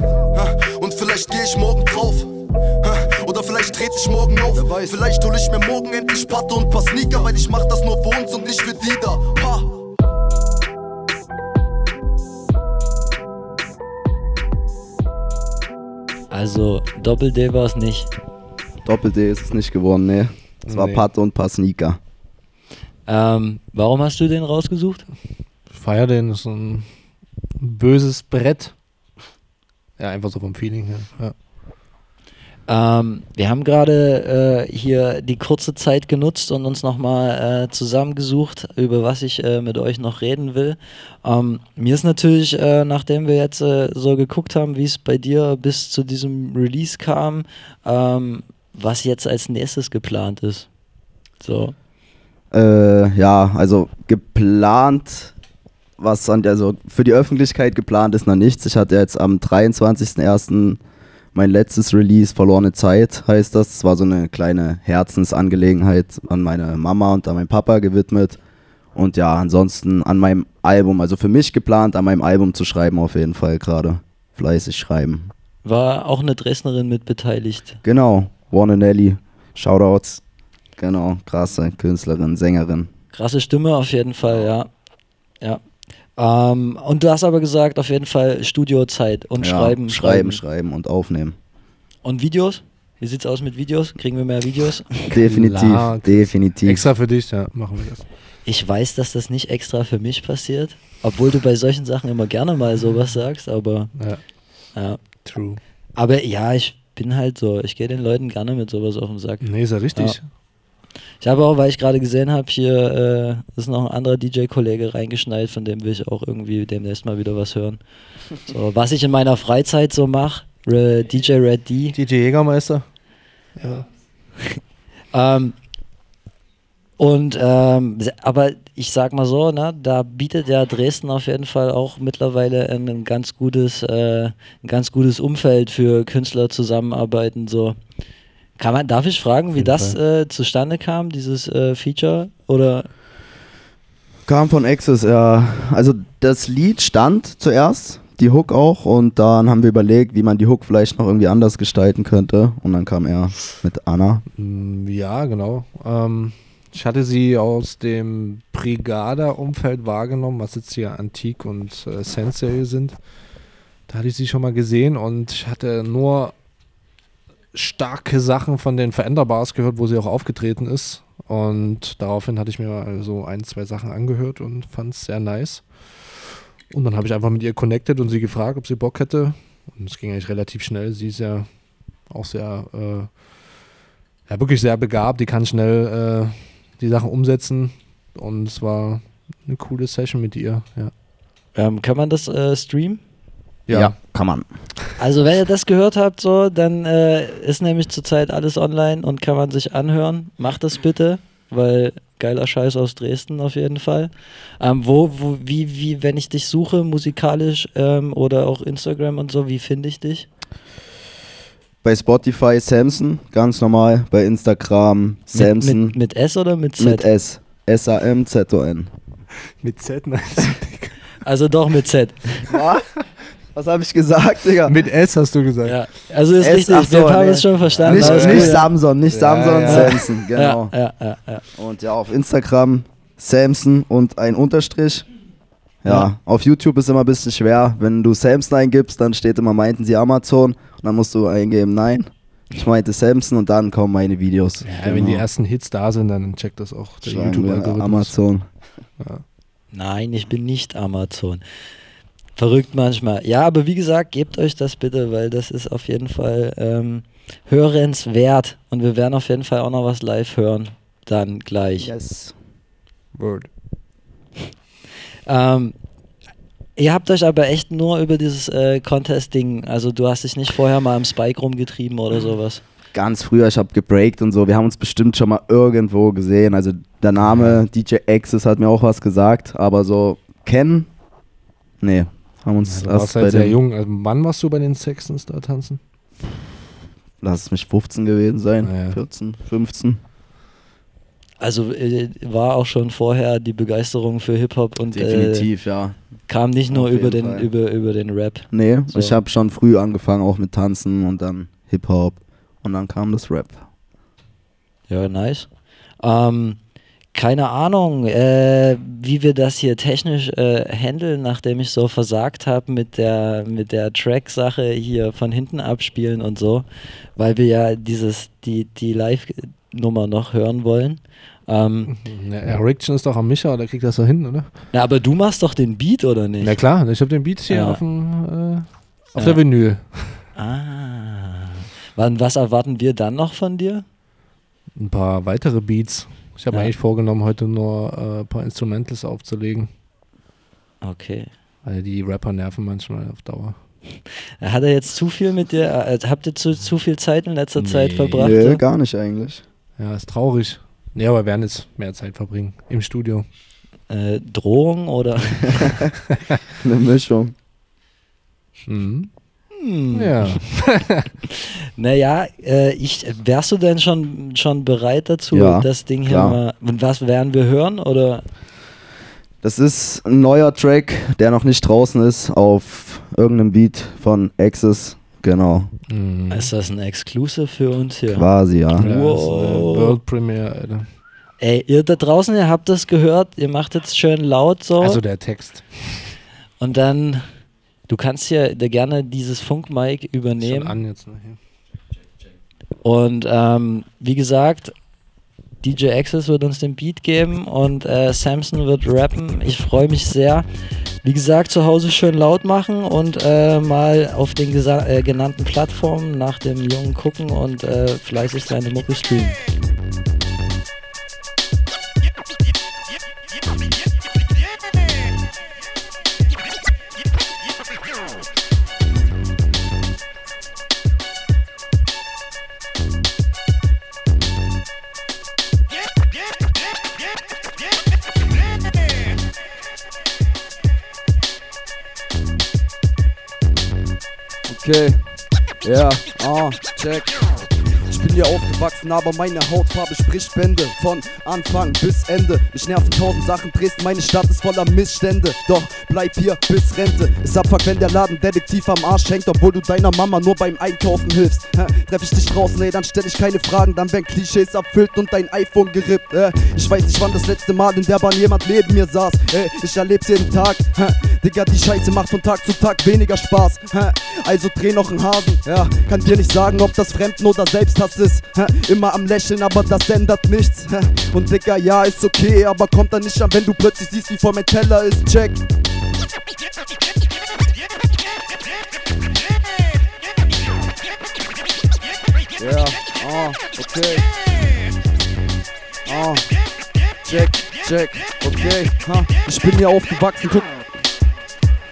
Und vielleicht geh ich morgen drauf. Oder vielleicht trete ich morgen auf. Vielleicht hol ich mir morgen endlich Patte und paar Sneaker, weil ich mach das nur für uns und nicht für die da. Ha. Also Doppel-D war es nicht. Doppel-D ist es nicht geworden, nee. Es war Nee. Patte und paar Sneaker. Ähm, warum hast du den rausgesucht? Ich feier den, das ist ein böses Brett. Ja, einfach so vom Feeling her. Ja. Ähm, wir haben gerade äh, hier die kurze Zeit genutzt und uns nochmal äh, zusammengesucht, über was ich äh, mit euch noch reden will. Ähm, mir ist natürlich, äh, nachdem wir jetzt äh, so geguckt haben, wie es bei dir bis zu diesem Release kam, ähm, was jetzt als nächstes geplant ist. So. Äh, ja, also geplant, was an, also für die Öffentlichkeit geplant ist noch nichts. Ich hatte jetzt am 23.01. mein letztes Release, Verlorene Zeit heißt das. Das war so eine kleine Herzensangelegenheit an meine Mama und an meinen Papa gewidmet. Und ja, ansonsten an meinem Album, also für mich geplant, an meinem Album zu schreiben auf jeden Fall gerade. Fleißig schreiben. War auch eine Dresdnerin mit beteiligt. Genau, Warner Nelly, Shoutouts. Genau, krasse Künstlerin, Sängerin. Krasse Stimme auf jeden Fall, ja. Ja. Ähm, und du hast aber gesagt, auf jeden Fall Studiozeit und Ja, schreiben, schreiben, schreiben und aufnehmen. Und Videos? Wie sieht's aus mit Videos? Kriegen wir mehr Videos? Definitiv, Klar. definitiv. Extra für dich, ja, machen wir das. Ich weiß, dass das nicht extra für mich passiert, obwohl du bei solchen Sachen immer gerne mal sowas sagst, aber Ja, ja. true. Aber ja, ich bin halt so, ich gehe den Leuten gerne mit sowas auf den Sack. Nee, ist ja richtig. Ich habe auch, weil ich gerade gesehen habe, hier äh, ist noch ein anderer DJ-Kollege reingeschneit, von dem will ich auch irgendwie demnächst mal wieder was hören. So, was ich in meiner Freizeit so mache, DJ Red D. DJ Jägermeister. Ja. Ähm, und ähm, aber ich sag mal so, ne, da bietet ja Dresden auf jeden Fall auch mittlerweile ein, ein ganz gutes, äh, ein ganz gutes Umfeld für Künstler zusammenarbeiten. So. Kann man, darf ich fragen, wie das äh, zustande kam, dieses äh, Feature? Oder Kam von Access, ja. Also das Lied stand zuerst, die Hook auch, und dann haben wir überlegt, wie man die Hook vielleicht noch irgendwie anders gestalten könnte. Und dann kam er mit Anna. Mm, Ja, genau. Ähm, ich hatte sie aus dem Brigada-Umfeld wahrgenommen, was jetzt hier Antik und äh, Sensei sind. Da hatte ich sie schon mal gesehen und ich hatte nur starke Sachen von den Veränderbars gehört, wo sie auch aufgetreten ist. Und daraufhin hatte ich mir so ein, zwei Sachen angehört und fand es sehr nice. Und dann habe ich einfach mit ihr connected und sie gefragt, ob sie Bock hätte. Und es ging eigentlich relativ schnell. Sie ist ja auch sehr, äh, ja, wirklich sehr begabt. Die kann schnell äh, die Sachen umsetzen. Und es war eine coole Session mit ihr. Ja, ähm, kann man das äh, streamen? Kann man. Also wenn ihr das gehört habt, so, dann äh, ist nämlich zurzeit alles online und kann man sich anhören. Macht das bitte, weil geiler Scheiß aus Dresden auf jeden Fall. Ähm, wo, wo, wie, wie, wenn ich dich suche, musikalisch ähm, oder auch Instagram und so, wie finde ich dich? Bei Spotify Samson, ganz normal. Bei Instagram Samson Mit, mit, mit S oder mit Z? mit S. S-A-M-Z-O-N. Mit Z, also doch mit Z. Was habe ich gesagt, Digga? Mit S hast du gesagt. Ja. Also ist S, richtig, ach so, wir haben nee. es schon verstanden. Nicht, alles nicht ja. Samson, nicht Ja, Samson, ja. Samson, genau. Ja, ja, ja, ja. Und ja, auf Instagram Samson und ein Unterstrich. Ja, Ja. auf YouTube ist immer ein bisschen schwer. Wenn du Samson eingibst, dann steht immer, meinten sie Amazon. Und dann musst du eingeben, nein. Ich meinte Samson und dann kommen meine Videos. Ja, wenn die ersten Hits da sind, dann checkt das auch der YouTube-Algorithmus. Amazon. Nein, ich bin nicht Amazon. Verrückt manchmal. Ja, aber wie gesagt, gebt euch das bitte, weil das ist auf jeden Fall ähm, hörenswert. Und wir werden auf jeden Fall auch noch was live hören. Dann gleich. Yes. Word. Ähm, ihr habt euch aber echt nur über dieses äh, Contest-Ding, also du hast dich nicht vorher mal im Spike rumgetrieben oder sowas. Ganz früher, ich habe gebreakt und so. Wir haben uns bestimmt schon mal irgendwo gesehen. Also der Name DJ Axis hat mir auch was gesagt, aber so kennen? Nee. Haben uns Du erst warst bei halt sehr jung. Also, wann warst du bei den Sextons da tanzen? lass es mich 15 gewesen sein, Ja, ja. 14, 15. Also äh, war auch schon vorher die Begeisterung für Hip-Hop und äh, Definitiv, ja. kam nicht nur Auf über den, Fall. über, über den Rap. Nee, So. ich habe schon früh angefangen, auch mit Tanzen und dann Hip-Hop und dann kam das Rap. Ja, nice. Ähm, keine Ahnung, äh, wie wir das hier technisch äh, handeln, nachdem ich so versagt habe mit der, mit der Track-Sache hier von hinten abspielen und so, weil wir ja dieses, die, die Live-Nummer noch hören wollen. Ähm, Ja, Erection ist doch am Micha, der kriegt das doch hin, oder? na, aber du machst doch den Beat, oder nicht? Na klar, ich habe den Beat hier Ja. auf, dem, äh, auf Ja. der Vinyl. Ah. Wann, was erwarten wir dann noch von dir? Ein paar weitere Beats. Ich habe Ja. eigentlich vorgenommen, heute nur äh, ein paar Instrumentals aufzulegen, Okay. weil die Rapper nerven manchmal auf Dauer. Hat er jetzt zu viel mit dir, äh, habt ihr zu, zu viel Zeit in letzter Zeit Nee. verbracht? Nee, so? gar nicht eigentlich. Ja, ist traurig. Nee, aber wir werden jetzt mehr Zeit verbringen im Studio. Äh, Drohung oder? Eine Mischung. Mhm. Hm. Ja. Naja, äh, ich, wärst du denn schon, schon bereit dazu, Ja, das Ding hier klar. mal. Und was werden wir hören? Oder? Das ist ein neuer Track, der noch nicht draußen ist, auf irgendeinem Beat von Axis. Genau, Mhm. Ist das ein Exclusive für uns hier? quasi, ja. Ja, Wow. World Premiere, Alter. Ey, ihr da draußen, ihr habt das gehört, ihr macht jetzt schön laut so. Also der Text. und dann, du kannst hier gerne dieses Funkmic Schon übernehmen. an jetzt. Ne? Und ähm, wie gesagt, DJ Access wird uns den Beat geben und äh, Samson wird rappen. Ich freue mich sehr. Wie gesagt, zu Hause schön laut machen und äh, mal auf den äh, genannten Plattformen nach dem Jungen gucken und äh, fleißig seine Mucke streamen. Okay, ja, ah, check. Ich bin hier aufgewachsen, aber meine Hautfarbe spricht Bände. Von Anfang bis Ende. Mich nerven tausend Sachen, Dresden, meine Stadt ist voller Missstände. Doch bleib hier bis Rente. Ist abfuck, wenn der Laden Detektiv am Arsch hängt, obwohl du deiner Mama nur beim Einkaufen hilfst. Hä? Treff ich dich draußen, ey, dann stell ich keine Fragen. Dann werden Klischees erfüllt und dein iPhone gerippt. Äh, ich weiß nicht, wann das letzte Mal in der Bahn jemand neben mir saß. Ey, ich erleb's jeden Tag. Hä? Digga, die Scheiße macht von Tag zu Tag weniger Spaß. Hä? Also dreh noch einen Hasen. Ja, kann dir nicht sagen, ob das Fremden oder Selbsthass ist. Immer am Lächeln, aber das ändert nichts. Und Digga, ja, ist okay, aber kommt dann nicht an, wenn du plötzlich siehst, wie voll mein Teller ist. Check. Ja, ah, okay. Ah, check, check, okay, ha, ich bin hier aufgewachsen, guck.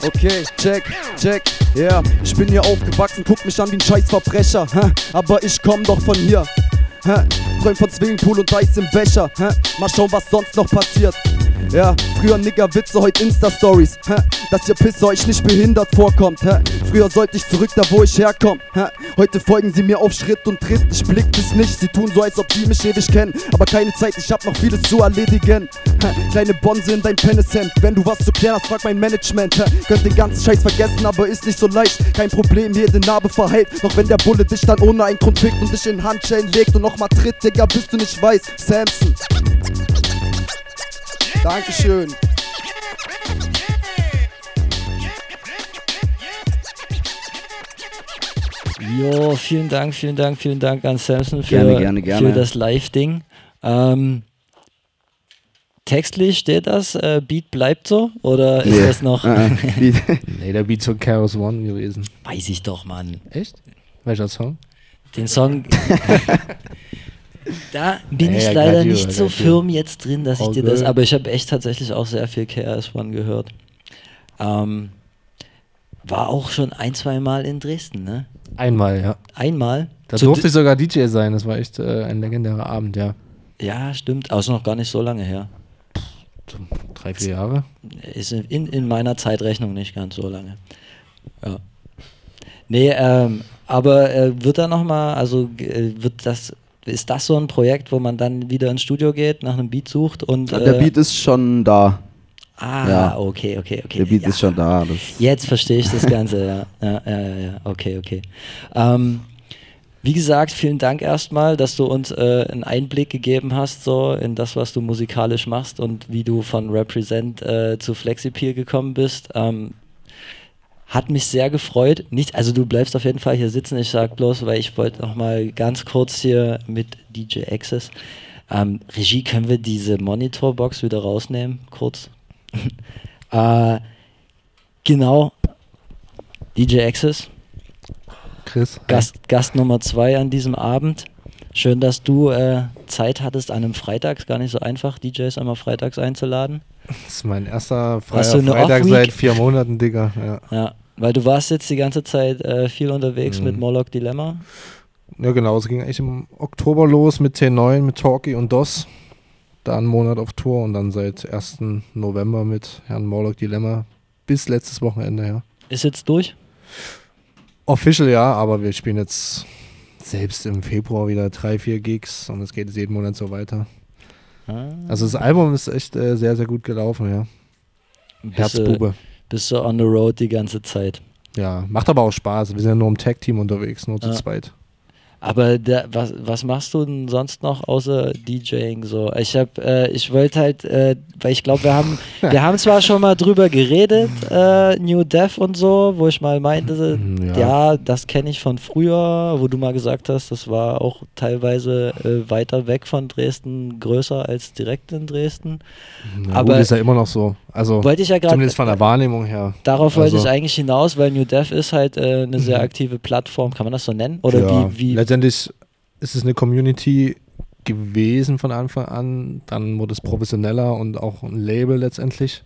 Okay, check, check, yeah. ich bin hier aufgewachsen, guck mich an wie ein Scheißverbrecher, hä? aber ich komm doch von hier. Hä? Träum von Swimmingpool und Eis im Becher. Hä? Mal schauen, was sonst noch passiert. Ja, früher Nigger-Witze, heute Insta-Stories. Dass ihr Pisser euch nicht behindert vorkommt. Hä? Früher sollte ich zurück da, wo ich herkomme. Heute folgen sie mir auf Schritt und Tritt. Ich blick es nicht, sie tun so, als ob sie mich ewig kennen. Aber keine Zeit, ich hab noch vieles zu erledigen. Kleine Bonse in dein Pennishemd. Wenn du was zu klären hast, frag mein Management. Könnt den ganzen Scheiß vergessen, aber ist nicht so leicht. Kein Problem, jede Narbe verheilt. Doch wenn der Bulle dich dann ohne einen Grund fickt und dich in Handschellen legt und nochmal tritt, Digga, bis du nicht weißt. Samson. Dankeschön. Jo, vielen Dank, vielen Dank, vielen Dank an Samson für, Gerne, gerne, gerne. für das Live-Ding. Ähm, textlich steht das, äh, Beat bleibt so? Oder ist Nee. das noch? Ah, ah. Nee, der Beat von Chaos One gewesen. Weiß ich doch, Mann. Echt? Welcher Song? Den Song. da bin Ja, ich ja, leider you, nicht so got you. firm jetzt drin, dass ich All dir das. Aber ich habe echt tatsächlich auch sehr viel KRS-One gehört. Ähm, war auch schon ein, zwei Mal in Dresden, ne? Einmal, ja. Einmal. Da Zu durfte ich sogar DJ sein. Das war echt äh, ein legendärer Abend, ja. Ja, stimmt. Ist noch gar nicht so lange her. So drei, vier Jahre. Ist in, in meiner Zeitrechnung nicht ganz so lange. Ja. Nee, ähm, aber äh, wird da nochmal, also äh, wird das, ist das so ein Projekt, wo man dann wieder ins Studio geht, nach einem Beat sucht und. Der äh, Beat ist schon da. Ah, Ja. okay, okay, okay. Der Beat ja. ist schon da. Jetzt verstehe ich das Ganze, ja. Ja, ja, ja. Okay, okay. Ähm, wie gesagt, vielen Dank erstmal, dass du uns äh, einen Einblick gegeben hast, so in das, was du musikalisch machst und wie du von Represent äh, zu Flexipeel gekommen bist. Ähm, hat mich sehr gefreut. Nicht, also du bleibst auf jeden Fall hier sitzen. Ich sag bloß, weil ich wollte noch mal ganz kurz hier mit DJ Access. Ähm, Regie, können wir diese Monitorbox wieder rausnehmen? Kurz. äh, genau. DJ Access. Chris. Gast, Gast Nummer zwei an diesem Abend. Schön, dass du äh, Zeit hattest an einem Freitag. Ist gar nicht so einfach, DJs einmal freitags einzuladen. Das ist mein erster eine Freitag seit vier Monaten, Digga. Ja. Ja, weil du warst jetzt die ganze Zeit äh, viel unterwegs Mhm. mit Morlock Dilemma. ja, genau. Es ging eigentlich im Oktober los mit T9, mit Talkie und DOS. Da einen Monat auf Tour und dann seit 1. November mit Herrn Morlock Dilemma bis letztes Wochenende, ja. Ist jetzt durch? Official ja, aber wir spielen jetzt selbst im Februar wieder drei, vier Gigs und es geht jeden Monat so weiter. Ah. Also das Album ist echt äh, sehr, sehr gut gelaufen, ja. bist, du, Herzbube. bist du on the road die ganze Zeit. Ja, macht aber auch Spaß. Wir sind ja nur im Tag-Team unterwegs, nur zu Ja. zweit. Aber der, was, was machst du denn sonst noch außer DJing so? Ich hab, äh, ich wollte halt, äh, weil ich glaube, wir haben, wir haben zwar schon mal drüber geredet, äh, New Dev und so, wo ich mal meinte, Mhm, ja, das kenne ich von früher, wo du mal gesagt hast, das war auch teilweise äh, weiter weg von Dresden, größer als direkt in Dresden. Na aber- gut, ist ja immer noch so. Also Wollte ich ja gerade. zumindest von der Wahrnehmung her. Darauf wollte Also- ich eigentlich hinaus, weil New Dev ist halt äh, eine sehr Mhm. aktive Plattform, kann man das so nennen? Oder ja, wie, wie Letztendlich ist es eine Community gewesen von Anfang an. Dann wurde es professioneller und auch ein Label letztendlich.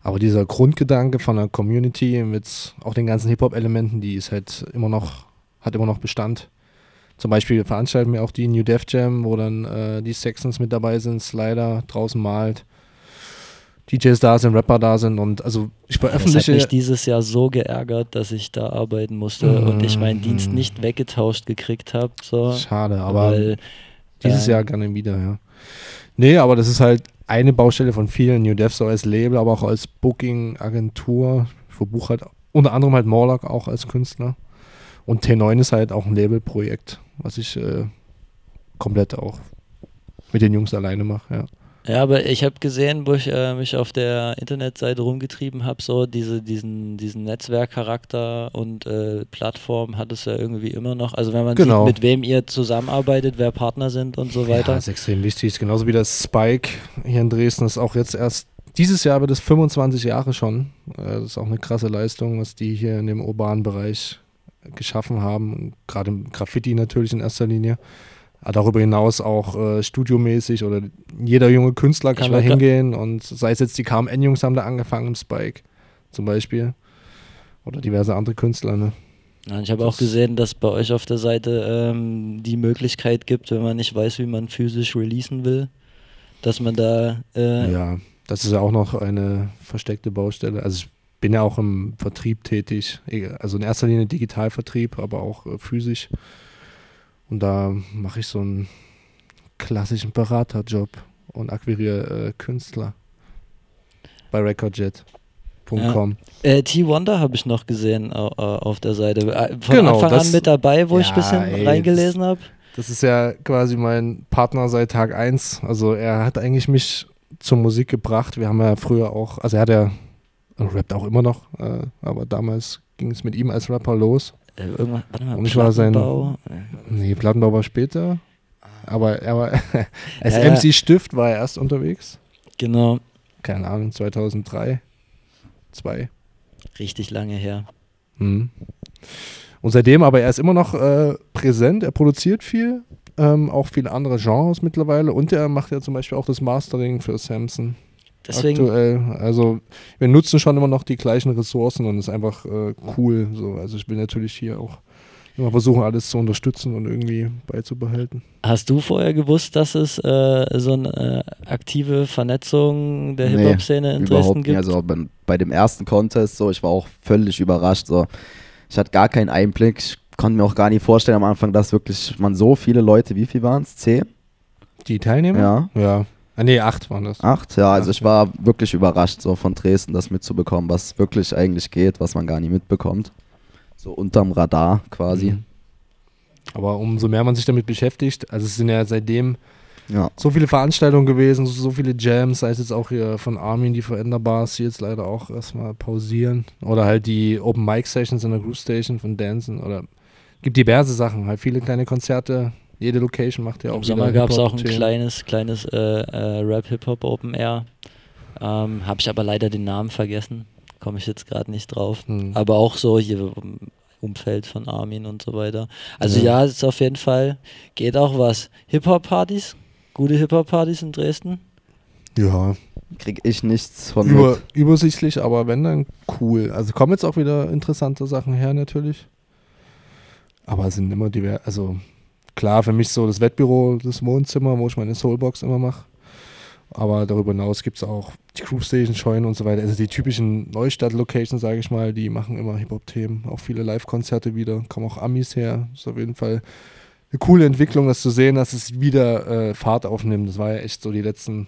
Aber dieser Grundgedanke von einer Community mit auch den ganzen Hip-Hop-Elementen, die ist halt immer noch, hat immer noch Bestand. Zum Beispiel veranstalten wir auch die New Def Jam, wo dann äh, die Sexons mit dabei sind, Slider draußen malt, DJs da sind, Rapper da sind und also ich Das hat veröffentliche mich dieses Jahr so geärgert, dass ich da arbeiten musste und ich meinen Dienst Mhm. nicht weggetauscht gekriegt habe. So, schade, aber weil, Dieses äh, Jahr gerne wieder, ja. Nee, aber das ist halt eine Baustelle von vielen. New Dev so als Label, aber auch als Booking-Agentur. Ich verbuche halt unter anderem halt Morlock auch als Künstler. Und T9 ist halt auch ein Labelprojekt, was ich äh, komplett auch mit den Jungs alleine mache, ja. Ja, aber ich habe gesehen, wo ich äh, mich auf der Internetseite rumgetrieben habe, so diese, diesen, diesen Netzwerkcharakter und äh, Plattform hat es ja irgendwie immer noch. Also wenn man Genau. sieht, mit wem ihr zusammenarbeitet, wer Partner sind und so weiter. Ja, ist extrem wichtig. Genauso wie das Spike hier in Dresden ist auch jetzt erst, dieses Jahr wird es 25 Jahre schon. Äh, Das ist auch eine krasse Leistung, was die hier in dem urbanen Bereich geschaffen haben. Gerade im Graffiti natürlich in erster Linie. Darüber hinaus auch äh, studiomäßig oder jeder junge Künstler kann da hingehen und sei es jetzt die KMN-Jungs haben da angefangen im Spike zum Beispiel. Oder diverse andere Künstler, ne? Ja, ich habe auch gesehen, dass bei euch auf der Seite ähm, die Möglichkeit gibt, wenn man nicht weiß, wie man physisch releasen will, dass man da äh, Ja, das ist ja auch noch eine versteckte Baustelle. Also ich bin ja auch im Vertrieb tätig, egal- also in erster Linie Digitalvertrieb, aber auch äh, physisch. Und da mache ich so einen klassischen Beraterjob und akquiriere äh, Künstler bei recordjet.com. Äh, T-Wonder habe ich noch gesehen au- auf der Seite. Äh, Von Genau, Anfang an mit dabei, wo ich ein Ja, bisschen ey, reingelesen habe. Das ist ja quasi mein Partner seit Tag 1. Also er hat eigentlich mich zur Musik gebracht. Wir haben ja früher auch, also er hat ja, rappt auch immer noch, äh, aber damals ging es mit ihm als Rapper los. Äh, irgendwann, warte mal, Und ich war sein- Plattenbau. Nee, Plattenbau war später. Aber er war als ja. MC Stift war er erst unterwegs. Genau, Keine Ahnung, 2003, 2. richtig lange her. Mhm. Und seitdem, aber er ist immer noch äh, präsent, er produziert viel, ähm, auch viele andere Genres mittlerweile und er macht ja zum Beispiel auch das Mastering für Samson Deswegen, aktuell. Also wir nutzen schon immer noch die gleichen Ressourcen und es ist einfach äh, cool. So. Also ich will natürlich hier auch immer versuchen, alles zu unterstützen und irgendwie beizubehalten. hast du vorher gewusst, dass es äh, so eine äh, aktive Vernetzung der Nee, Hip-Hop-Szene in Überhaupt Dresden nicht. gibt? Also bei, bei dem ersten Contest, so, ich war auch völlig überrascht. So. Ich hatte gar keinen Einblick. Ich konnte mir auch gar nicht vorstellen am Anfang, dass wirklich man so viele Leute, wie viel waren es? Zehn? Die Teilnehmer? Ja. Ja. Ah, nee, acht waren das. Acht? Ja, also Acht, ich war wirklich überrascht, so von Dresden das mitzubekommen, was wirklich eigentlich geht, was man gar nicht mitbekommt. So unterm Radar quasi. Mhm. Aber umso mehr man sich damit beschäftigt, also es sind ja seitdem Ja. so viele Veranstaltungen gewesen, so viele Jams, sei es jetzt auch hier von Armin, die Veränderbars, die jetzt leider auch erstmal pausieren. Oder halt die Open Mic Sessions in der Groove Station von Dancen. Oder gibt diverse Sachen, halt viele kleine Konzerte. Jede Location macht ja auch Im Sommer gab es auch ein kleines, kleines äh, äh, Rap-Hip-Hop Open Air. Ähm, Habe ich aber leider den Namen vergessen. Komme ich jetzt gerade nicht drauf. Hm. Aber auch so hier im Umfeld von Armin und so weiter. Also ja, Ja. es ist auf jeden Fall, geht auch was. Hip-Hop-Partys, gute Hip-Hop-Partys in Dresden. Ja, Krieg ich nichts von über, mit. übersichtlich, aber wenn dann cool. Also kommen jetzt auch wieder interessante Sachen her natürlich. Aber es sind immer divers. Also klar, für mich so das Wettbüro, das Wohnzimmer, wo ich meine Soulbox immer mache. Aber darüber hinaus gibt es auch die Groove Station, Scheunen und so weiter. Also die typischen Neustadt-Locations, sage ich mal, die machen immer Hip-Hop-Themen. Auch viele Live-Konzerte wieder. Kommen auch Amis her. Ist auf jeden Fall eine coole Entwicklung, das zu sehen, dass es wieder äh, Fahrt aufnimmt. Das war ja echt so die letzten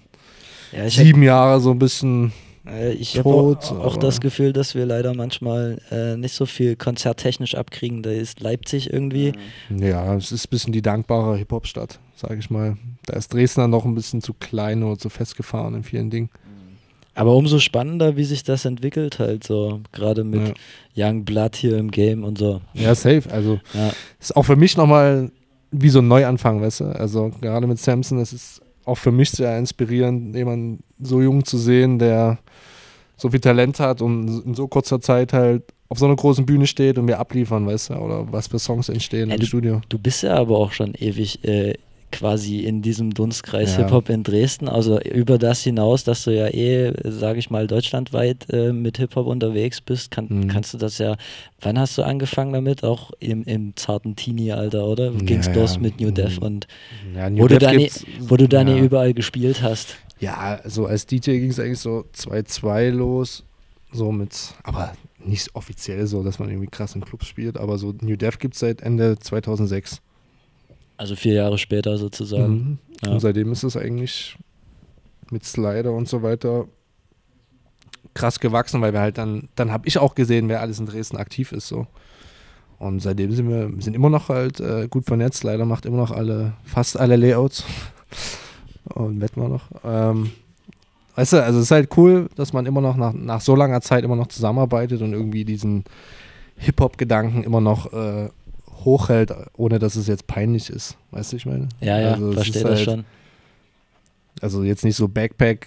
Ja, sieben Jahre so ein bisschen Ich habe auch, das Gefühl, dass wir leider manchmal äh, nicht so viel konzerttechnisch abkriegen. Da ist Leipzig irgendwie. Ja, es ist ein bisschen die dankbare Hip-Hop-Stadt, sage ich mal. Da ist Dresden dann noch ein bisschen zu klein oder zu festgefahren in vielen Dingen. Aber umso spannender, wie sich das entwickelt, halt so. Gerade mit Young Blood hier im Game und so. Ja, safe. Also Ja. ist auch für mich nochmal wie so ein Neuanfang, weißt du? Also gerade mit Samson, das ist auch für mich sehr inspirierend, jemanden so jung zu sehen, der so viel Talent hat und in so kurzer Zeit halt auf so einer großen Bühne steht und wir abliefern, weißt du? Oder was für Songs entstehen Ja, im Studio. Du bist ja aber auch schon ewig äh, quasi in diesem Dunstkreis Ja. Hip-Hop in Dresden. Also über das hinaus, dass du ja eh, sage ich mal, deutschlandweit äh, mit Hip-Hop unterwegs bist, kann, Mhm. kannst du das ja. Wann hast du angefangen damit? Auch im, im zarten Teenie-Alter, oder? Ja, Ging's los ja. mit New Death Mhm. und wo, du dann, wo du dann eh überall gespielt hast. Ja, so als DJ ging es eigentlich so 2-2 los. So mit, aber nicht offiziell so, dass man irgendwie krass in Clubs spielt, aber so New Death gibt es seit Ende 2006. Also vier Jahre später sozusagen. Mhm. Ja. Und seitdem ist es eigentlich mit Slider und so weiter krass gewachsen, weil wir halt dann, dann habe ich auch gesehen, wer alles in Dresden aktiv ist so. Und seitdem sind wir, wir sind immer noch halt äh, gut vernetzt. Leider macht immer noch alle, fast alle Layouts. Und Wettmar noch. Ähm, weißt du, also es ist halt cool, dass man immer noch nach, nach so langer Zeit immer noch zusammenarbeitet und irgendwie diesen Hip-Hop-Gedanken immer noch äh, hochhält, ohne dass es jetzt peinlich ist. Weißt du, ich meine? Ja, ja, Also verstehe das halt- schon. Also jetzt nicht so Backpack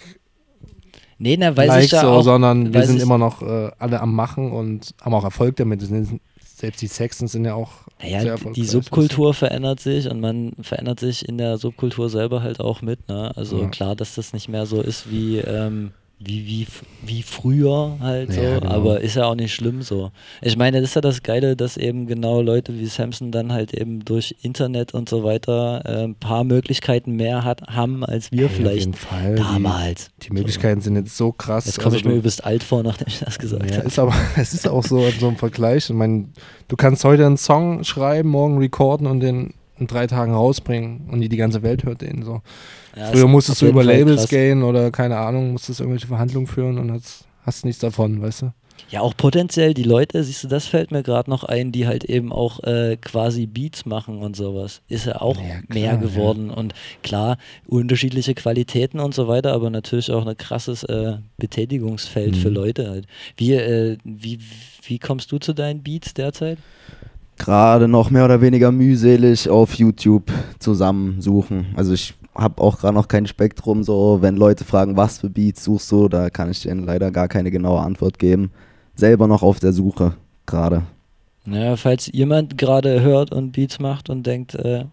Nee, na, weil like sich ja so, auch, sondern wir sind immer noch äh, alle am Machen und haben auch Erfolg damit. Das sind- Selbst die Sextons sind ja auch Naja, die Subkultur verändert sich und man verändert sich in der Subkultur selber halt auch mit. Ne? Also Ja. klar, dass das nicht mehr so ist wie, ähm, wie, wie, wie früher halt so, Ja, genau. aber ist ja auch nicht schlimm so. Ich meine, das ist ja das Geile, dass eben genau Leute wie Samson dann halt eben durch Internet und so weiter äh, ein paar Möglichkeiten mehr hat, haben, als wir Ja, auf vielleicht jeden Fall. damals. Die, die Möglichkeiten sind jetzt so krass. Jetzt komme ich Also mir du- übelst alt vor, nachdem ich das gesagt Ja, habe. ist aber, es ist auch so, so ein Vergleich. Ich meine, du kannst heute einen Song schreiben, morgen recorden und den in drei Tagen rausbringen und die, die ganze Welt hört den so. Ja, Früher musstest du über Labels krass. gehen oder keine Ahnung, musstest irgendwelche Verhandlungen führen und hast, hast nichts davon, weißt du? Ja, auch potenziell die Leute, siehst du, das fällt mir gerade noch ein, die halt eben auch äh, quasi Beats machen und sowas. Ist ja auch Ja, klar, mehr geworden. Und klar, unterschiedliche Qualitäten und so weiter, aber natürlich auch ein krasses äh, Betätigungsfeld für Mhm. Leute halt. Wie, äh, wie, wie kommst du zu deinen Beats derzeit? Gerade noch mehr oder weniger mühselig auf YouTube zusammensuchen. Also ich habe auch gerade noch kein Spektrum, so wenn Leute fragen, was für Beats suchst du, da kann ich denen leider gar keine genaue Antwort geben. Selber noch auf der Suche gerade. Naja, falls jemand gerade hört und Beats macht und denkt, äh,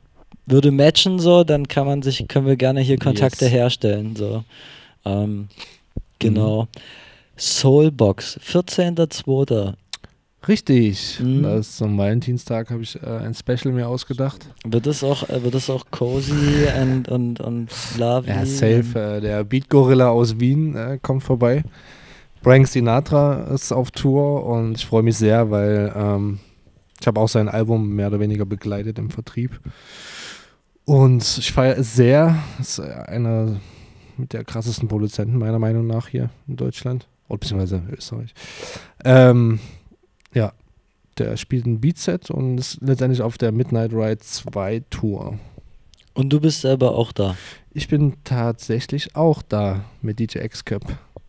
würde matchen so, dann kann man sich, können wir gerne hier Kontakte Yes. herstellen. So. Ähm, genau. Soulbox, 14.02. Richtig. Mhm. Das ist am Valentinstag habe ich äh, ein Special mir ausgedacht. Wird es auch, äh, wird es auch cozy und, und, und lovely? Ja, safe. Äh, der Beat Gorilla aus Wien äh, kommt vorbei. Frank Sinatra ist auf Tour und ich freue mich sehr, weil ähm, ich habe auch sein Album mehr oder weniger begleitet im Vertrieb. Und ich feiere es sehr. Ist äh, einer mit der krassesten Produzenten meiner Meinung nach hier in Deutschland. Oder beziehungsweise Österreich. Ähm, ja, der spielt ein Beatset und ist letztendlich auf der Midnight Ride 2 Tour. Und du bist selber auch da. Ich bin tatsächlich auch da mit DJ X-Cap.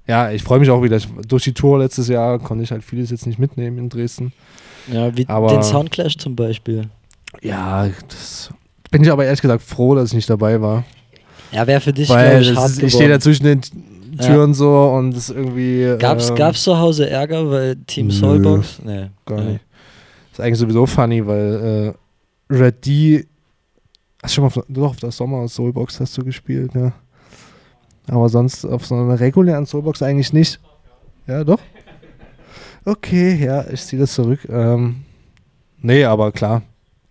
Ja, ich freue mich auch wieder. Durch die Tour letztes Jahr konnte ich halt vieles jetzt nicht mitnehmen in Dresden. Ja, wie Aber- den Soundclash zum Beispiel. Ja, das bin ich aber ehrlich gesagt froh, dass ich nicht dabei war. Ja, wäre für dich, glaube Weil ich, hart ich stehe da geworden. zwischen den Türen so und ist irgendwie. Gab's, ähm, gab's zu Hause Ärger, weil Team. Soulbox? Nee. Gar nee. nicht. Ist eigentlich sowieso funny, weil äh, Red D. Hast du schon mal auf, doch, auf der Sommer Soulbox hast du gespielt, ja. Aber sonst auf so einer regulären Soulbox eigentlich nicht. Ja, doch? Okay, ja, ich ziehe das zurück. Ähm, nee, aber klar.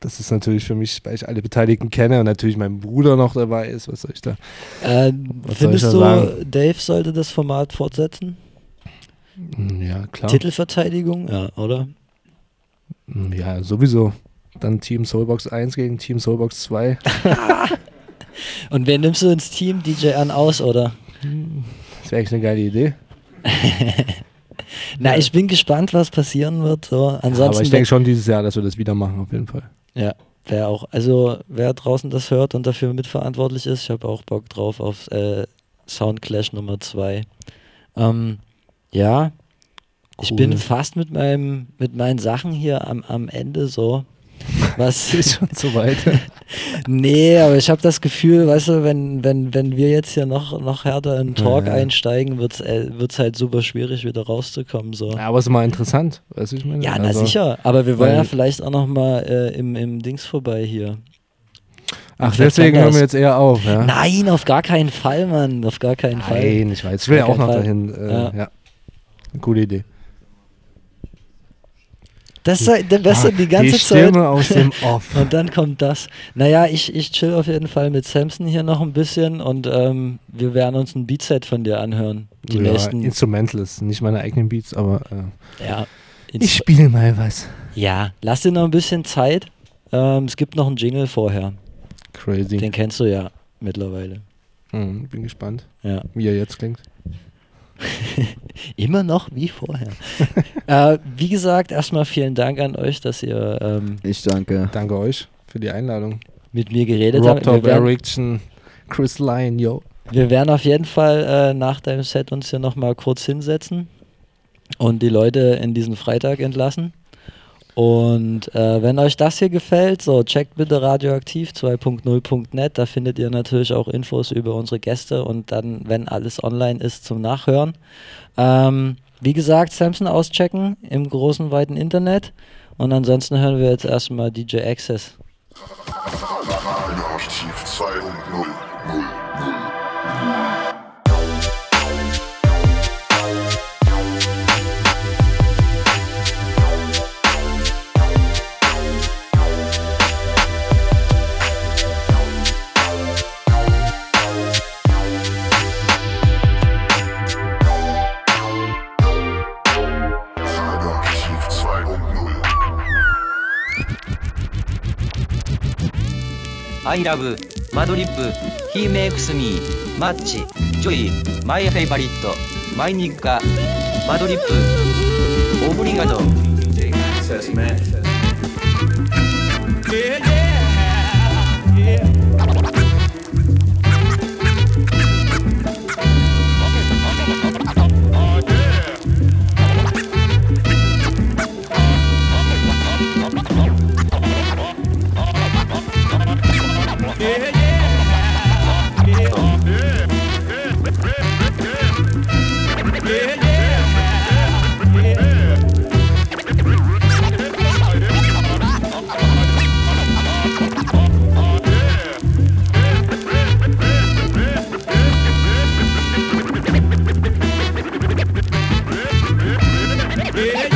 Das ist natürlich für mich, weil ich alle Beteiligten kenne und natürlich mein Bruder noch dabei ist. Was soll ich da? Äh, findest da du, sagen? Dave sollte das Format fortsetzen? Hm, Ja, klar. Titelverteidigung? Ja, oder? Hm, Ja, sowieso. Dann Team Soulbox 1 gegen Team Soulbox 2. Und wen nimmst du ins Team? DJ an aus, oder? Das wäre eigentlich eine geile Idee. Na, ich bin gespannt, was passieren wird. So. Ansonsten aber ich denke schon dieses Jahr, dass wir das wieder machen, auf jeden Fall. Ja, wer auch, also wer draußen das hört und dafür mitverantwortlich ist, ich habe auch Bock drauf auf äh, Soundclash Nummer 2. Ähm, ja, ich Cool. bin fast mit meinem, mit meinen Sachen hier am, am Ende so. Was? Ist schon so weit. nee, aber ich habe das Gefühl, weißt du, wenn, wenn, wenn wir jetzt hier noch, noch härter in Talk Ja. einsteigen, wird es äh, wird's halt super schwierig, wieder rauszukommen. So. Ja, aber es ist mal interessant, weißt du, ich meine? Ja, na Also- sicher. Aber wir wollen ja vielleicht auch noch mal äh, im, im Dings vorbei hier. Ach, deswegen hören wir jetzt eher auf, ja? Nein, auf gar keinen Fall, Mann. Auf gar keinen Fall. Nein, ich weiß. Ich will ja auch noch keinen dahin. Fall. Äh, Ja. ja. Coole Idee. Das sei der Beste die ganze die Zeit. Stimme aus dem Off. Und dann kommt das. Naja, ich, ich chill auf jeden Fall mit Samson hier noch ein bisschen und ähm, wir werden uns ein Beatset von dir anhören. Die ja, nächsten. Instrumentals, nicht meine eigenen Beats, aber äh, Ja, ich spiele mal was. ja, lass dir noch ein bisschen Zeit. Ähm, es gibt noch einen Jingle vorher. Crazy. Den kennst du ja mittlerweile. Hm, bin gespannt, Ja. wie er jetzt klingt. Immer noch wie vorher. äh, wie gesagt, erstmal vielen Dank an euch, dass ihr ähm, Ich danke. Danke euch für die Einladung. mit mir geredet Rob habt. Top, Eriction, Chris Lyon, yo. wir werden auf jeden Fall äh, nach deinem Set uns hier nochmal kurz hinsetzen und die Leute in diesen Freitag entlassen. Und äh, wenn euch das hier gefällt, so checkt bitte radioaktiv 2.0.net. Da findet ihr natürlich auch Infos über unsere Gäste und dann, wenn alles online ist, zum Nachhören. Ähm, wie gesagt, Samson auschecken im großen, weiten Internet. Und ansonsten hören wir jetzt erstmal DJ Access. Radioaktiv 2.0. アイラブ、マドリップ、ヒーメイクスミー、マッチ、ジョイ、マイフイバリット、マイニッカ、マドリップ、オブリガド。DJ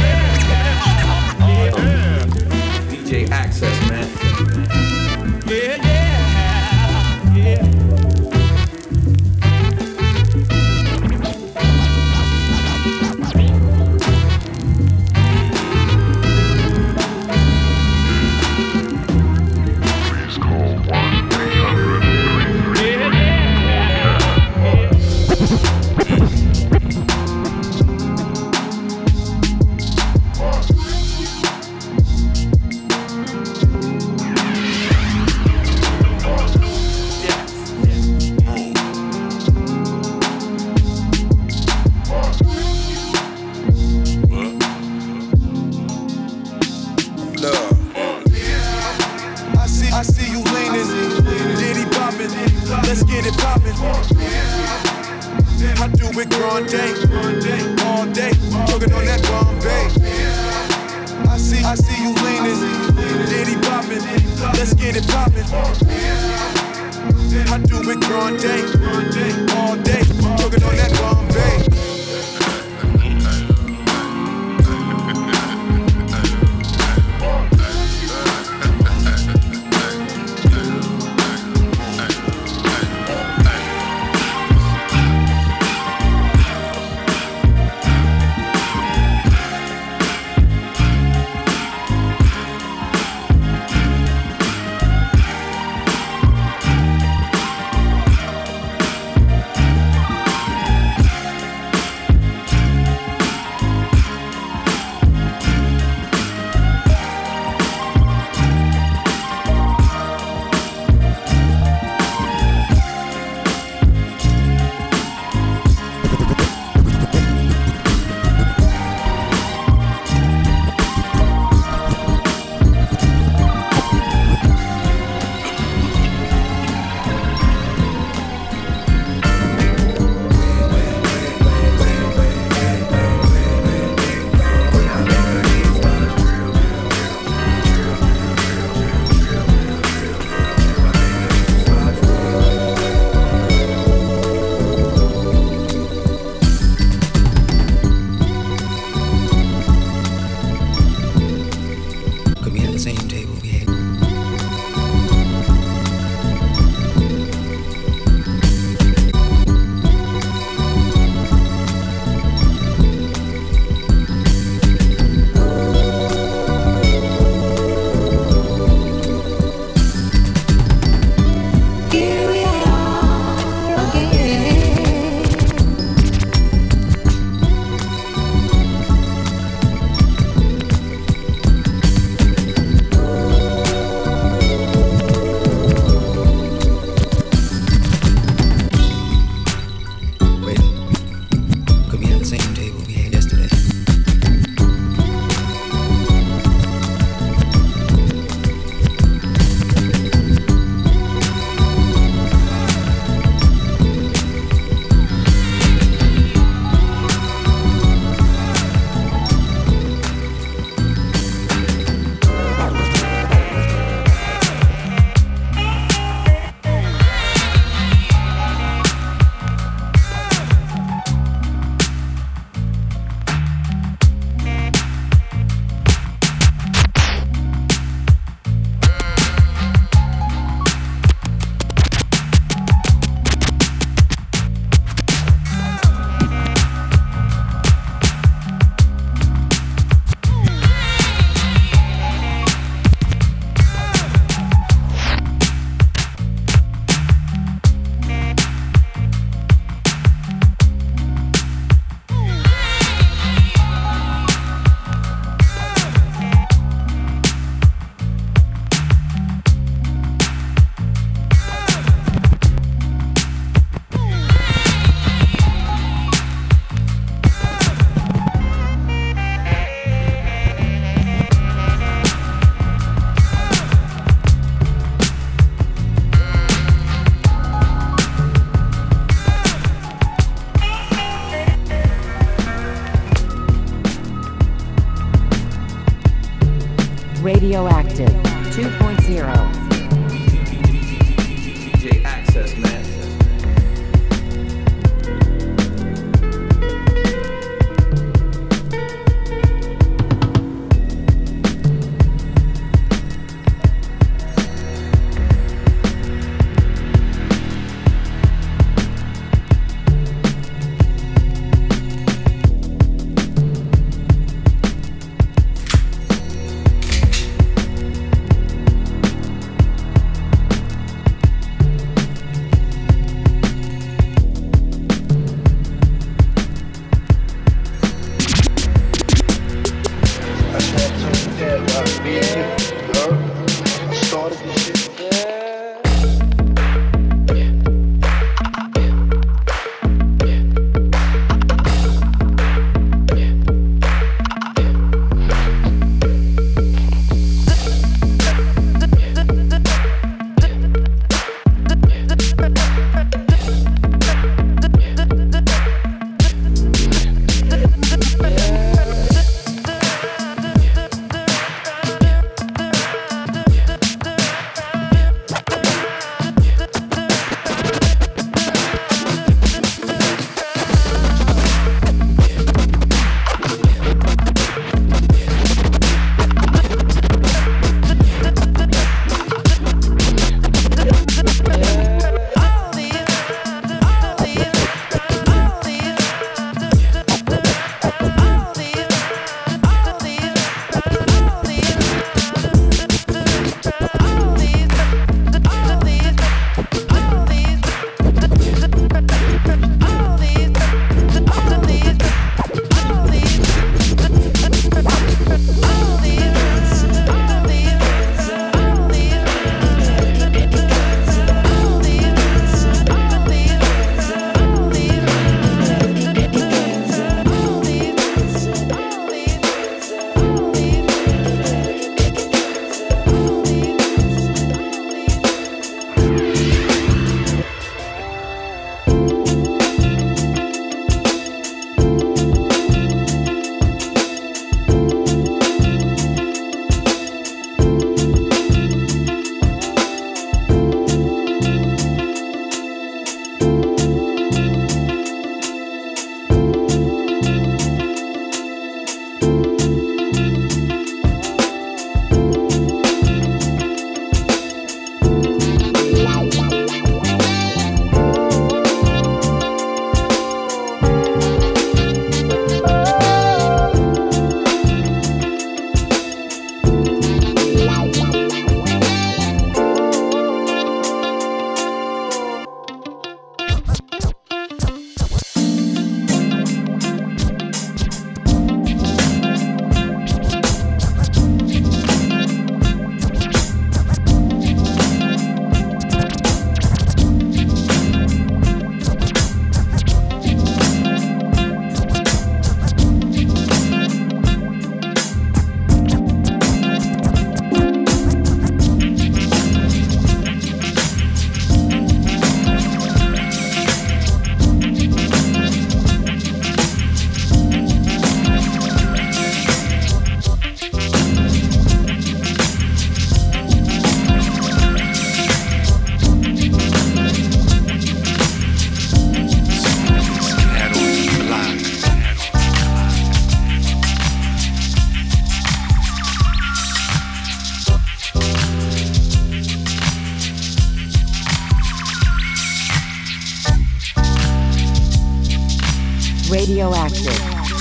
Radioactive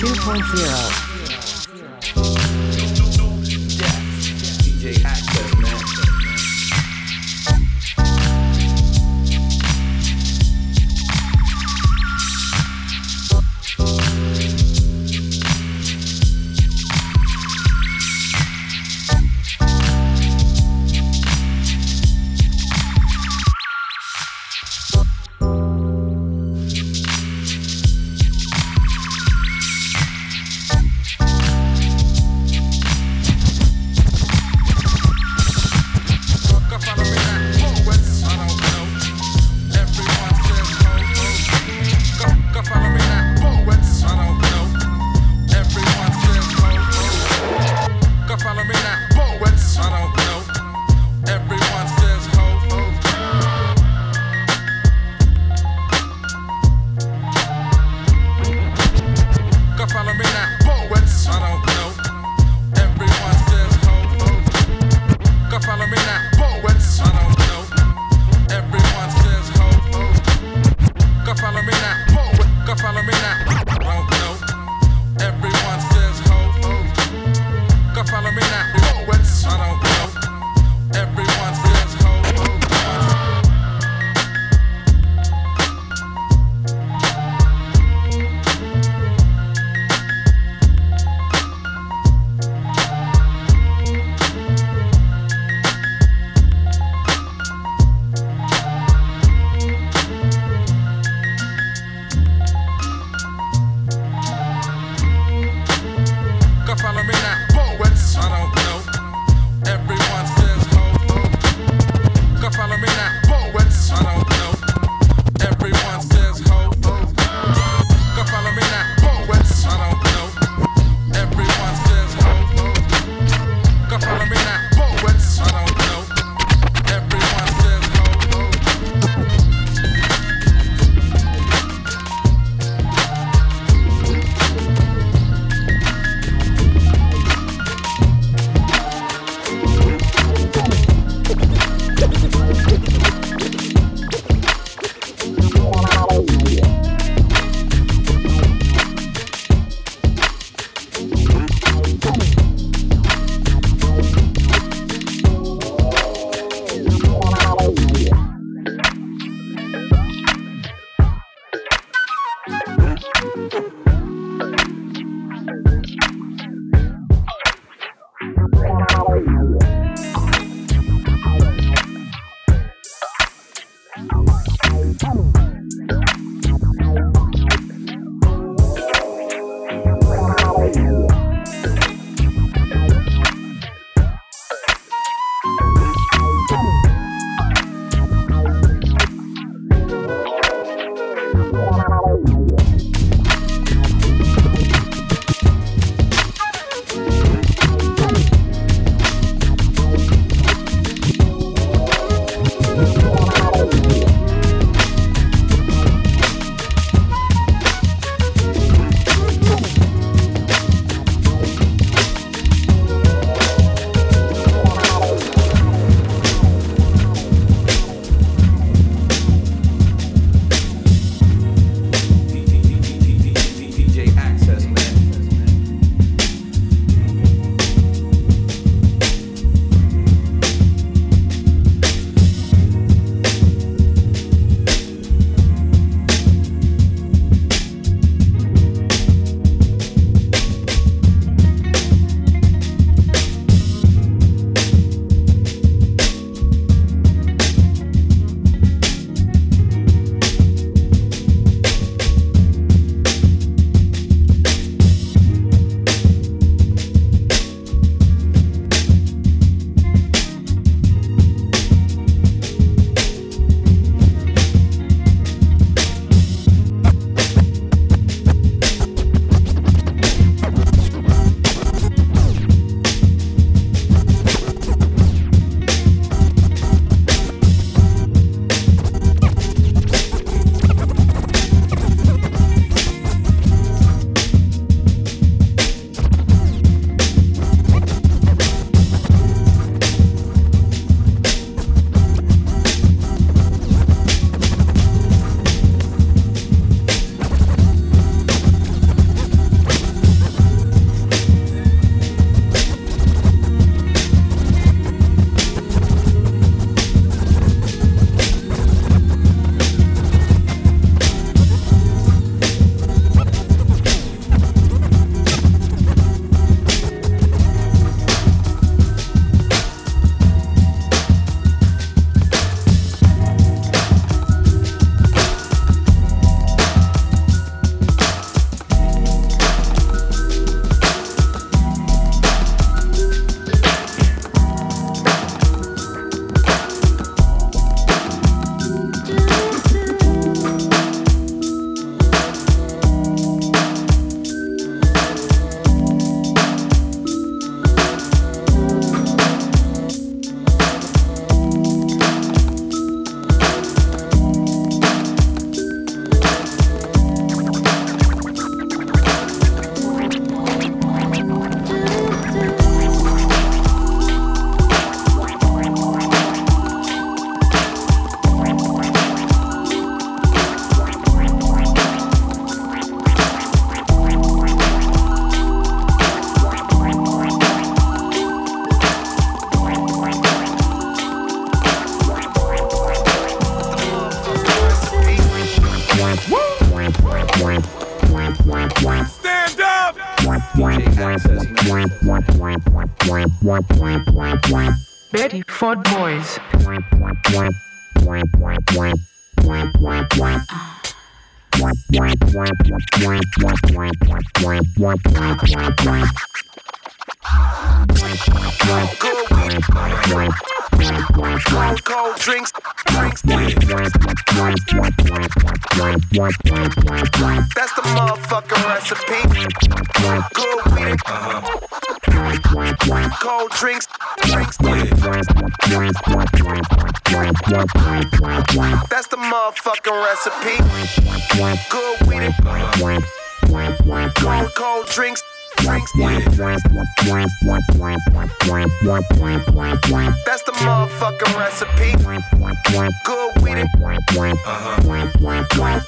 2.0.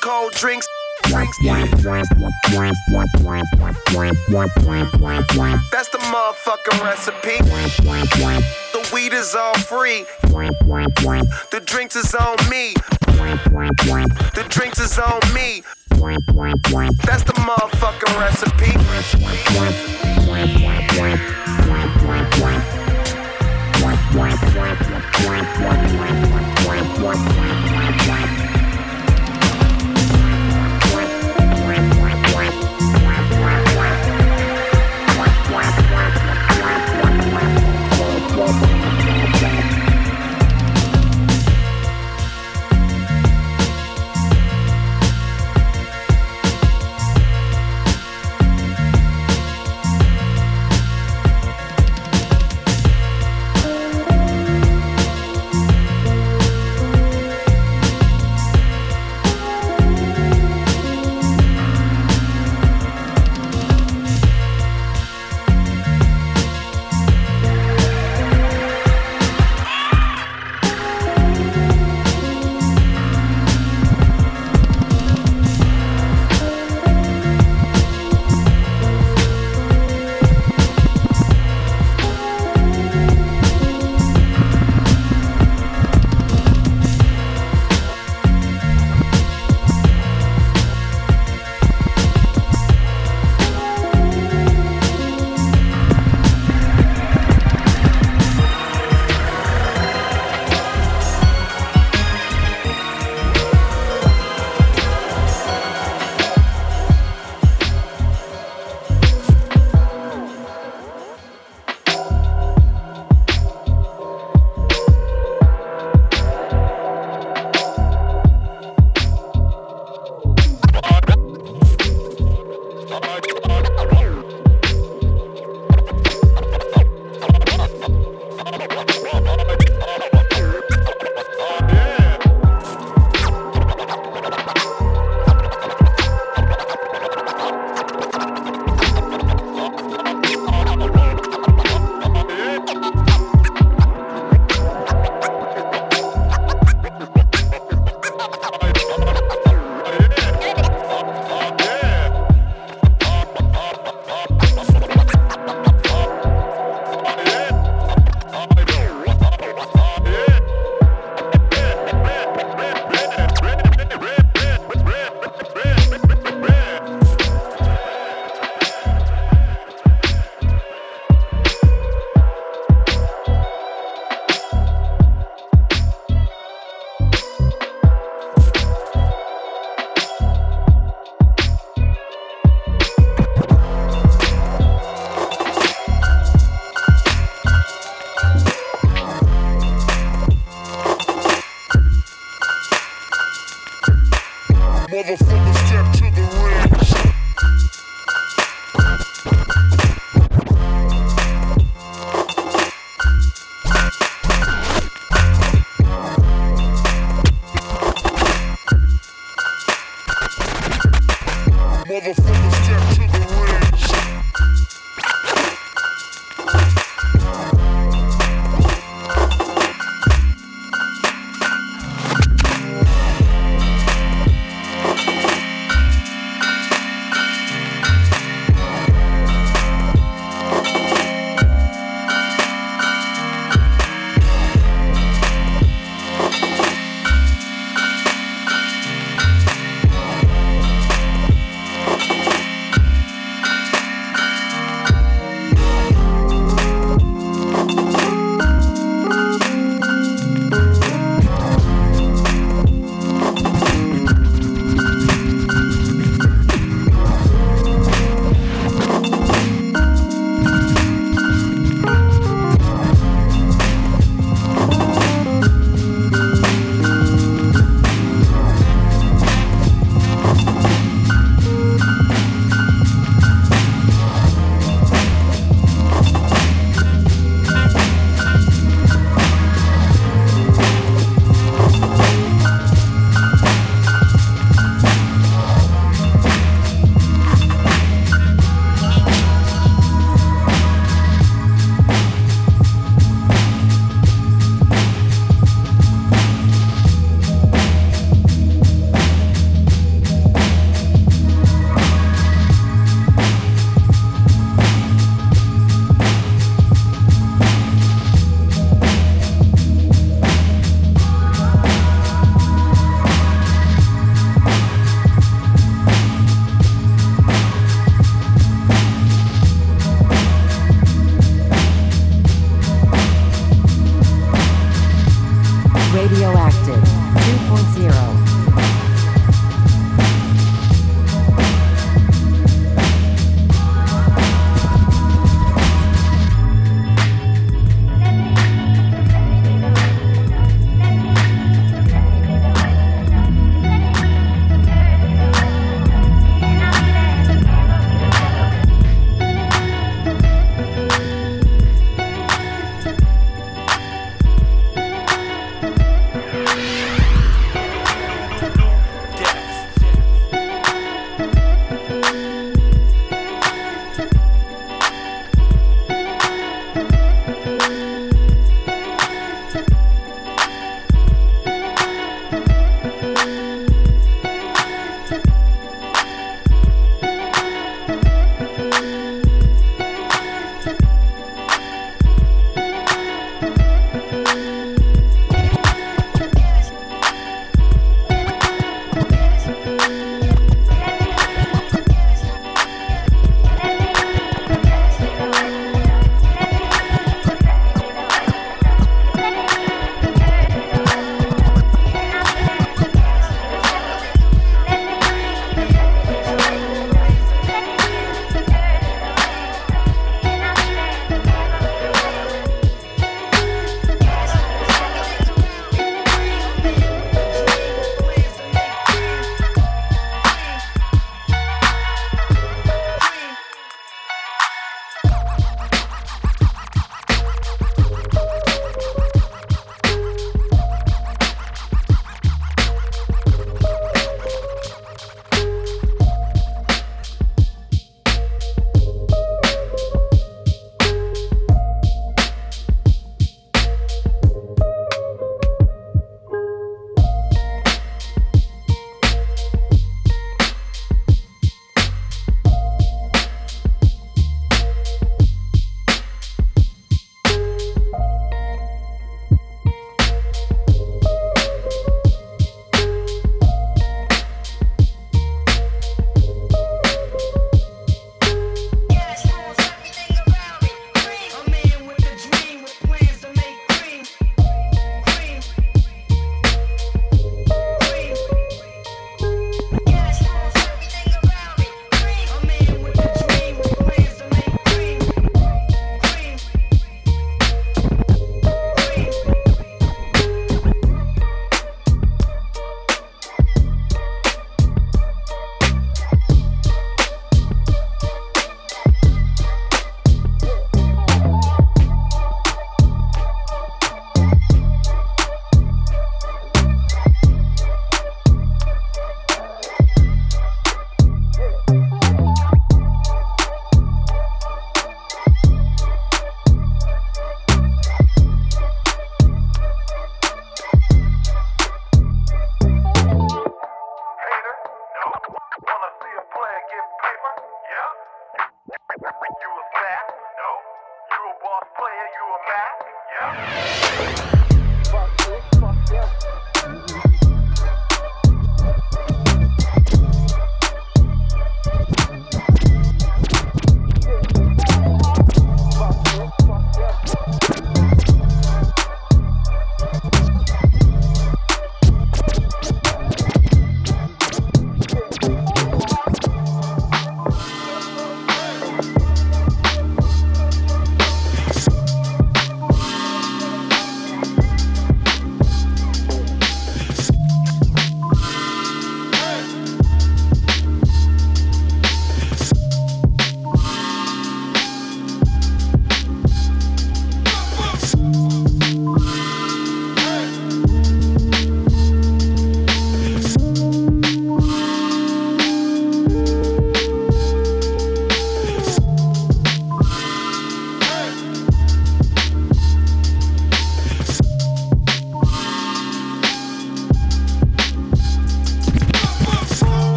Cold drinks. That's the motherfucking recipe. The weed is all free. The drinks is on me. The drinks is on me. That's the motherfucking recipe. recipe.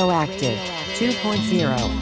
Radioactive 2.0.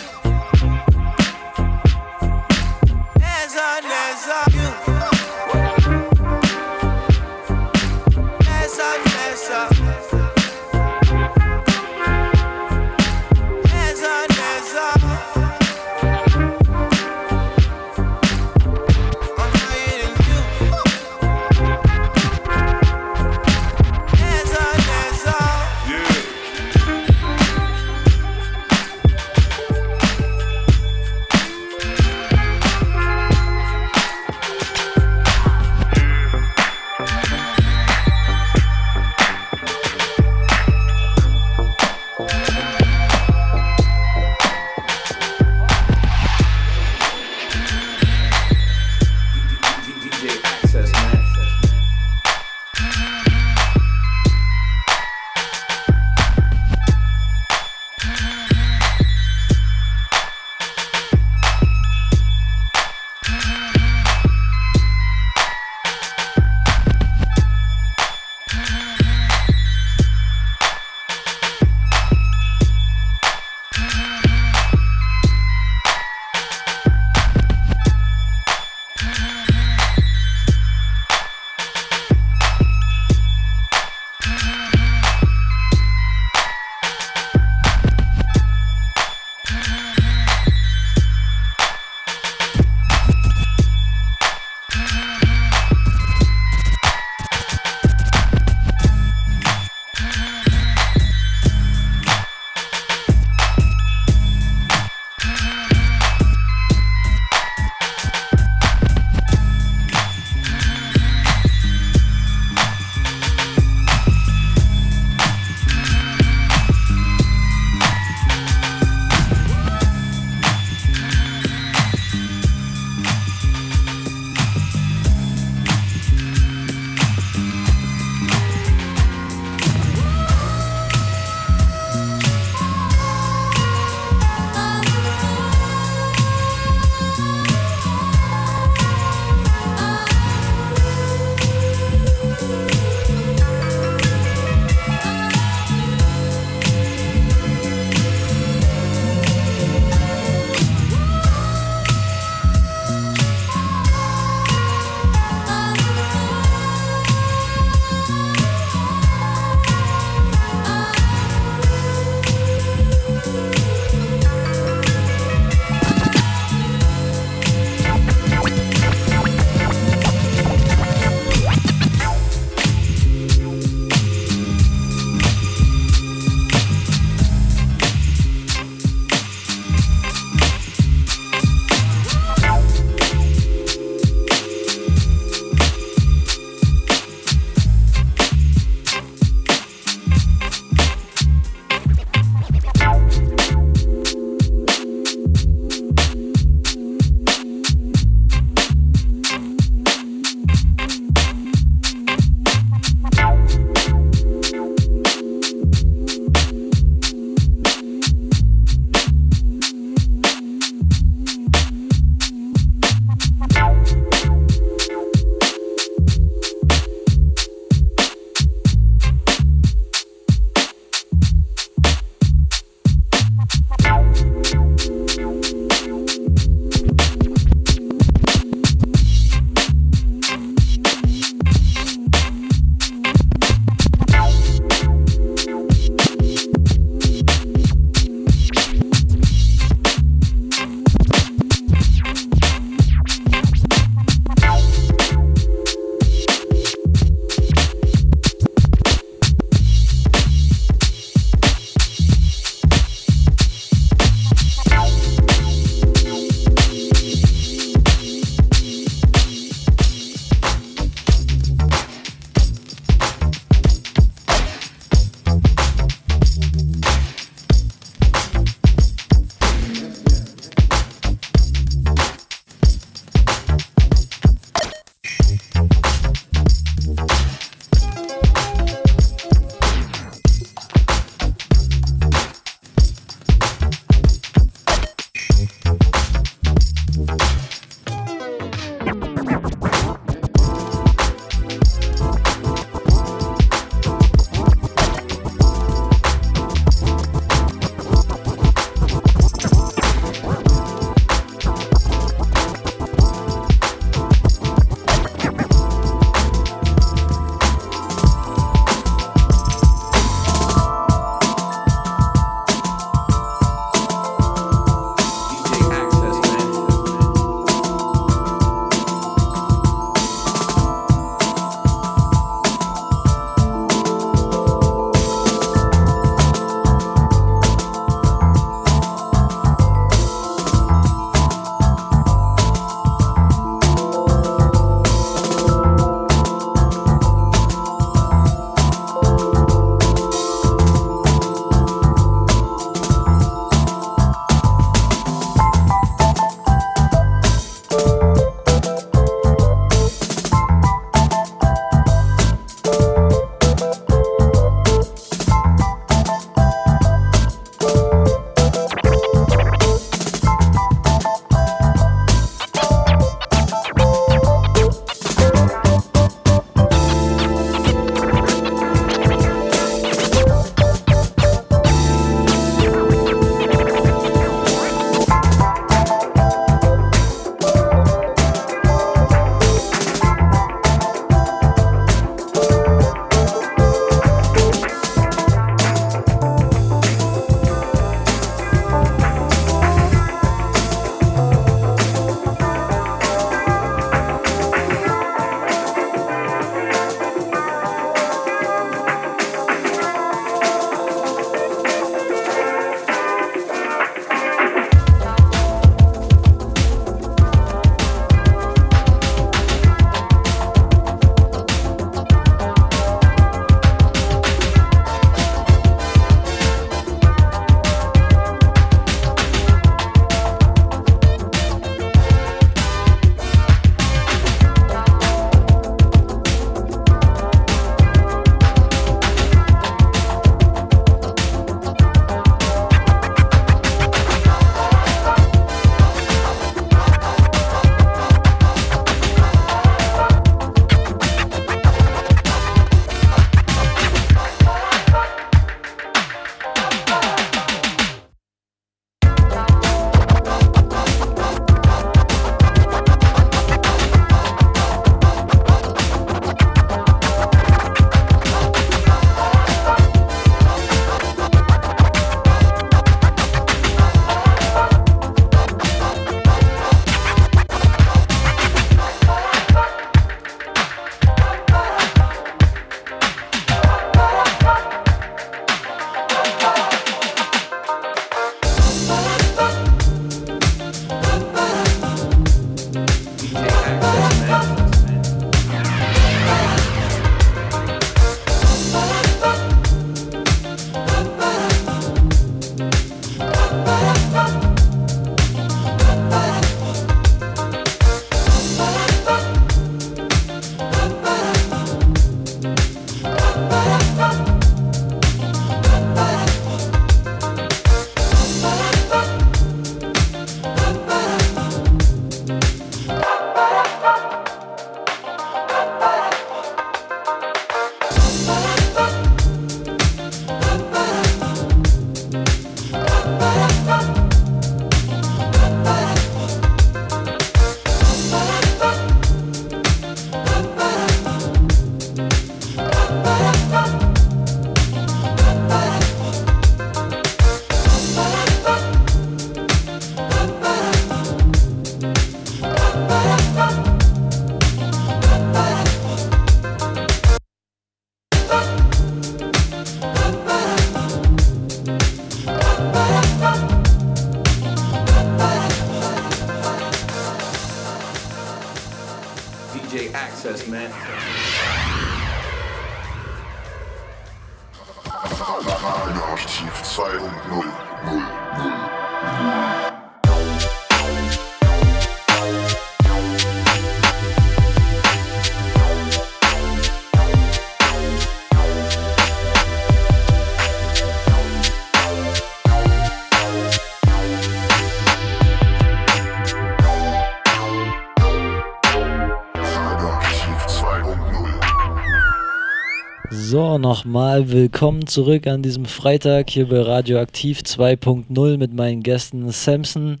nochmal willkommen zurück an diesem Freitag hier bei Radioaktiv 2.0 mit meinen Gästen Samson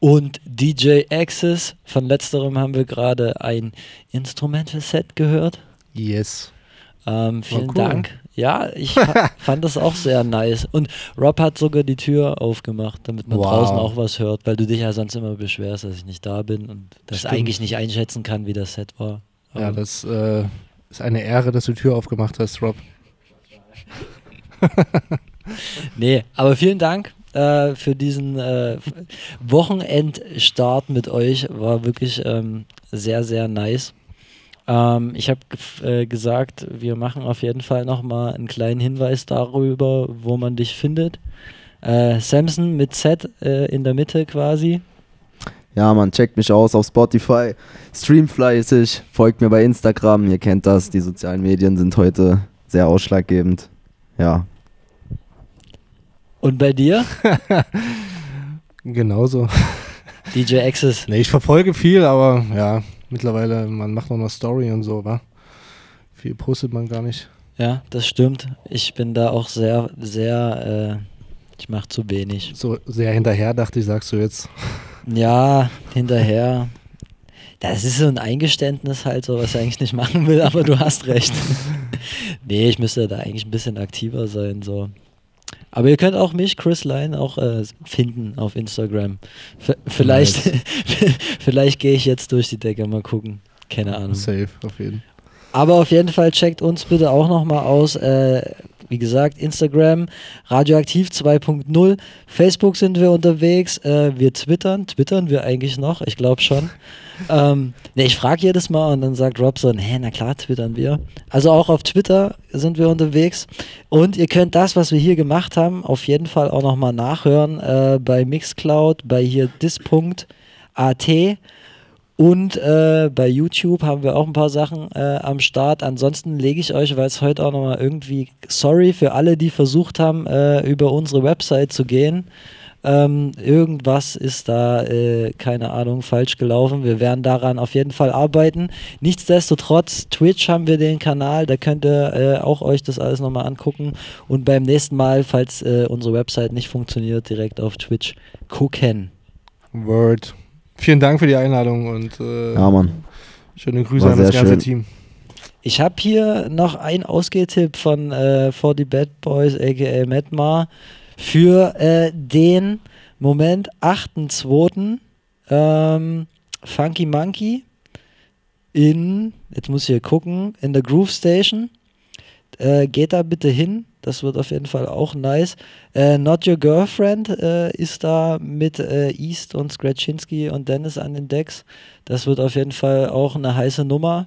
und DJ Axis. Von letzterem haben wir gerade ein Instrumental Set gehört. Yes. Ähm, vielen cool. Dank. Ja, ich fa- fand das auch sehr nice. Und Rob hat sogar die Tür aufgemacht, damit man Wow. draußen auch was hört, weil du dich ja sonst immer beschwerst, dass ich nicht da bin und das Stimmt. eigentlich nicht einschätzen kann, wie das Set war. Ja, Aber- das äh, ist eine Ehre, dass du die Tür aufgemacht hast, Rob. Nee, aber vielen Dank äh, für diesen äh, Wochenendstart mit euch. War wirklich ähm, sehr, sehr nice. Ähm, ich habe äh, gesagt, wir machen auf jeden Fall nochmal einen kleinen Hinweis darüber, wo man dich findet. Äh, Samson mit Z äh, in der Mitte quasi. Ja, man, checkt mich aus auf Spotify, stream fleißig, folgt mir bei Instagram, ihr kennt das, die sozialen Medien sind heute sehr ausschlaggebend. Ja, Und bei dir? Genauso. DJ Access. Nee, ich verfolge viel, aber ja, mittlerweile, man macht noch mal Story und so, wa? Viel postet man gar nicht. Ja, das stimmt. Ich bin da auch sehr, sehr, äh, ich mache zu wenig. So sehr hinterher, dachte ich, sagst du jetzt. Ja, hinterher. Das ist so ein Eingeständnis halt, so was ich eigentlich nicht machen will, aber du hast recht. nee, ich müsste da eigentlich ein bisschen aktiver sein, so. Aber ihr könnt auch mich, Chris Line, auch äh, finden auf Instagram. V vielleicht vielleicht gehe ich jetzt durch die Decke, mal gucken. Keine Ahnung. Safe, auf jeden Aber auf jeden Fall checkt uns bitte auch nochmal aus. Äh, wie gesagt, Instagram, Radioaktiv 2.0. Facebook sind wir unterwegs. Äh, wir twittern. Twittern wir eigentlich noch? Ich glaube schon. ähm, ne, ich frage jedes Mal und dann sagt Rob so, hä, na klar, twittern wir. Also auch auf Twitter sind wir unterwegs. Und ihr könnt das, was wir hier gemacht haben, auf jeden Fall auch nochmal nachhören äh, bei Mixcloud, bei hier dis.at. Und äh, bei YouTube haben wir auch ein paar Sachen äh, am Start. Ansonsten lege ich euch, weil es heute auch nochmal irgendwie, sorry für alle, die versucht haben, äh, über unsere Website zu gehen. Ähm, irgendwas ist da, äh, keine Ahnung, falsch gelaufen. Wir werden daran auf jeden Fall arbeiten. Nichtsdestotrotz, Twitch haben wir den Kanal, da könnt ihr äh, auch euch das alles nochmal angucken. Und beim nächsten Mal, falls äh, unsere Website nicht funktioniert, direkt auf Twitch gucken. Word. Vielen Dank für die Einladung und äh, Ja, Mann. schöne Grüße War an das ganze schön. Team. Ich habe hier noch einen Ausgehtipp von äh, For the Bad Boys, aka Madmar, für äh, den Moment 8.2. Ähm, Funky Monkey in, jetzt muss ich hier gucken, in der Groove Station. Äh, geht da bitte hin, das wird auf jeden Fall auch nice. Äh, Not Your Girlfriend äh, ist da mit äh, East und Scratchinski und Dennis an den Decks. Das wird auf jeden Fall auch eine heiße Nummer.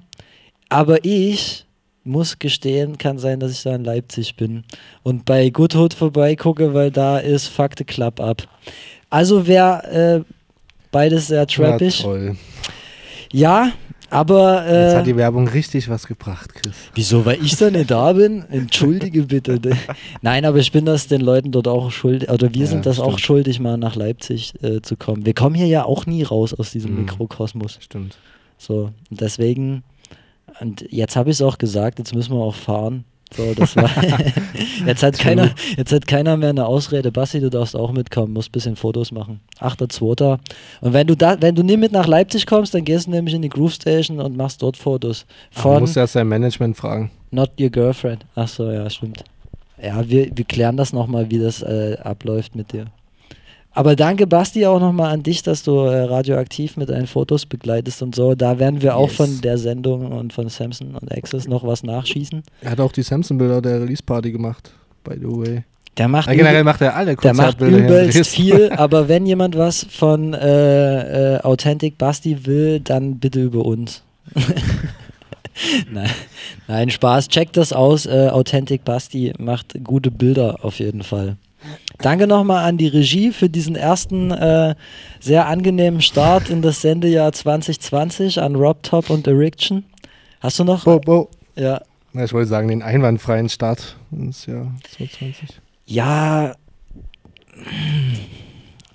Aber ich muss gestehen, kann sein, dass ich da in Leipzig bin und bei Good Hood vorbeigucke, weil da ist Fuck the Club ab. Also wer äh, beides sehr trappig. Ja, toll. Ja, aber Jetzt äh, hat die Werbung richtig was gebracht, Chris. Wieso, weil ich da nicht da bin? Entschuldige bitte. Nein, aber ich bin das den Leuten dort auch schuldig, oder wir Ja, sind das auch stimmt. schuldig, mal nach Leipzig äh, zu kommen. Wir kommen hier ja auch nie raus aus diesem Mhm. Mikrokosmos. Stimmt. So, deswegen, und jetzt habe ich es auch gesagt, jetzt müssen wir auch fahren. So, das war jetzt, hat keiner, jetzt hat keiner mehr eine Ausrede. Basti, du darfst auch mitkommen, musst ein bisschen Fotos machen. 8.2. Und wenn du da, wenn du nie mit nach Leipzig kommst, dann gehst du nämlich in die Groove Station und machst dort Fotos. Von musst erst dein Management fragen. Not Your Girlfriend. Ach so, ja, stimmt. Ja, wir, wir klären das nochmal, wie das äh, abläuft mit dir. Aber danke, Basti, auch nochmal an dich, dass du äh, radioaktiv mit deinen Fotos begleitest und so. Da werden wir auch Yes. von der Sendung und von Samson und Access noch was nachschießen. Er hat auch die Samson-Bilder der Release-Party gemacht, by the way. Der macht, Ja, generell macht er alle der macht übelst viel, aber wenn jemand was von äh, äh, Authentic Basti will, dann bitte über uns. Nein, nein, Spaß. Checkt das aus. Äh, Authentic Basti macht gute Bilder auf jeden Fall. Danke nochmal an die Regie für diesen ersten äh, sehr angenehmen Start in das Sendejahr 2020 an Rob Top und Erection. Hast du noch? Bo, bo. Ja. Na, ich wollte sagen, den einwandfreien Start ins Jahr 2020. Ja,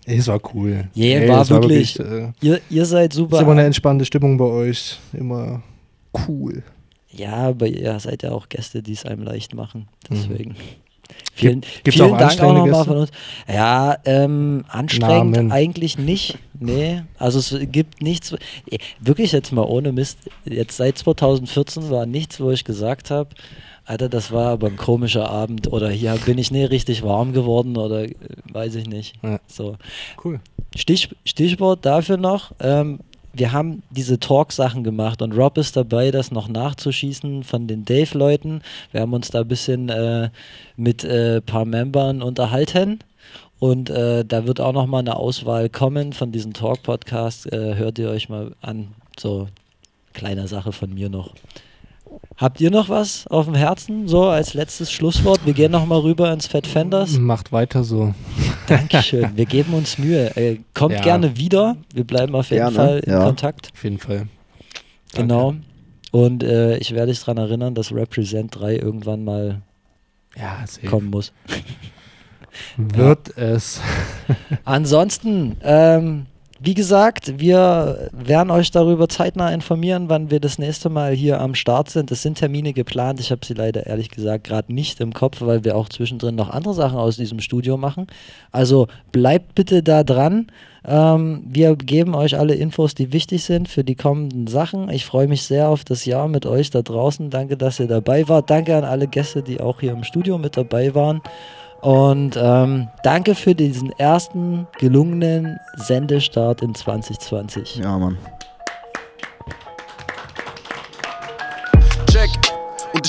es war cool. Yeah, Ey, war es wirklich. äh, ihr, ihr seid super. ist immer eine entspannte Stimmung bei euch. Immer cool. Ja, aber ihr seid ja auch Gäste, die es einem leicht machen. Deswegen. Mhm. Vielen, gibt's vielen auch Dank auch nochmal von uns. Ja, ähm, anstrengend Namen. eigentlich nicht. Nee, also es gibt nichts. eh, Wirklich jetzt mal ohne Mist. Jetzt seit 2014 war nichts, wo ich gesagt habe, Alter, das war aber ein komischer Abend oder hier bin ich nicht richtig warm geworden oder äh, weiß ich nicht. Ja. So. Cool. Stich, Stichwort dafür noch, ähm, wir haben diese Talk-Sachen gemacht und Rob ist dabei, das noch nachzuschießen von den Dave-Leuten. Wir haben uns da ein bisschen äh, mit ein äh, paar Membern unterhalten und äh, da wird auch noch mal eine Auswahl kommen von diesen Talk-Podcasts. Äh, hört ihr euch mal an. So, kleine Sache von mir noch. Habt ihr noch was auf dem Herzen, so als letztes Schlusswort? Wir gehen noch mal rüber ins Fat Fenders. Macht weiter so. Dankeschön. Wir geben uns Mühe. Äh, kommt Ja. gerne wieder. Wir bleiben auf jeden Gerne, Fall in ja. Kontakt. Auf jeden Fall. Genau. Und äh, ich werde dich daran erinnern, dass Represent 3 irgendwann mal Ja, kommen muss. Wird es. Ansonsten, ähm, wie gesagt, wir werden euch darüber zeitnah informieren, wann wir das nächste Mal hier am Start sind. Es sind Termine geplant. Ich habe sie leider ehrlich gesagt gerade nicht im Kopf, weil wir auch zwischendrin noch andere Sachen aus diesem Studio machen. Also bleibt bitte da dran. Ähm, wir geben euch alle Infos, die wichtig sind für die kommenden Sachen. Ich freue mich sehr auf das Jahr mit euch da draußen. Danke, dass ihr dabei wart. Danke an alle Gäste, die auch hier im Studio mit dabei waren. Und ähm, danke für diesen ersten gelungenen Sendestart in 2020. Ja, Mann.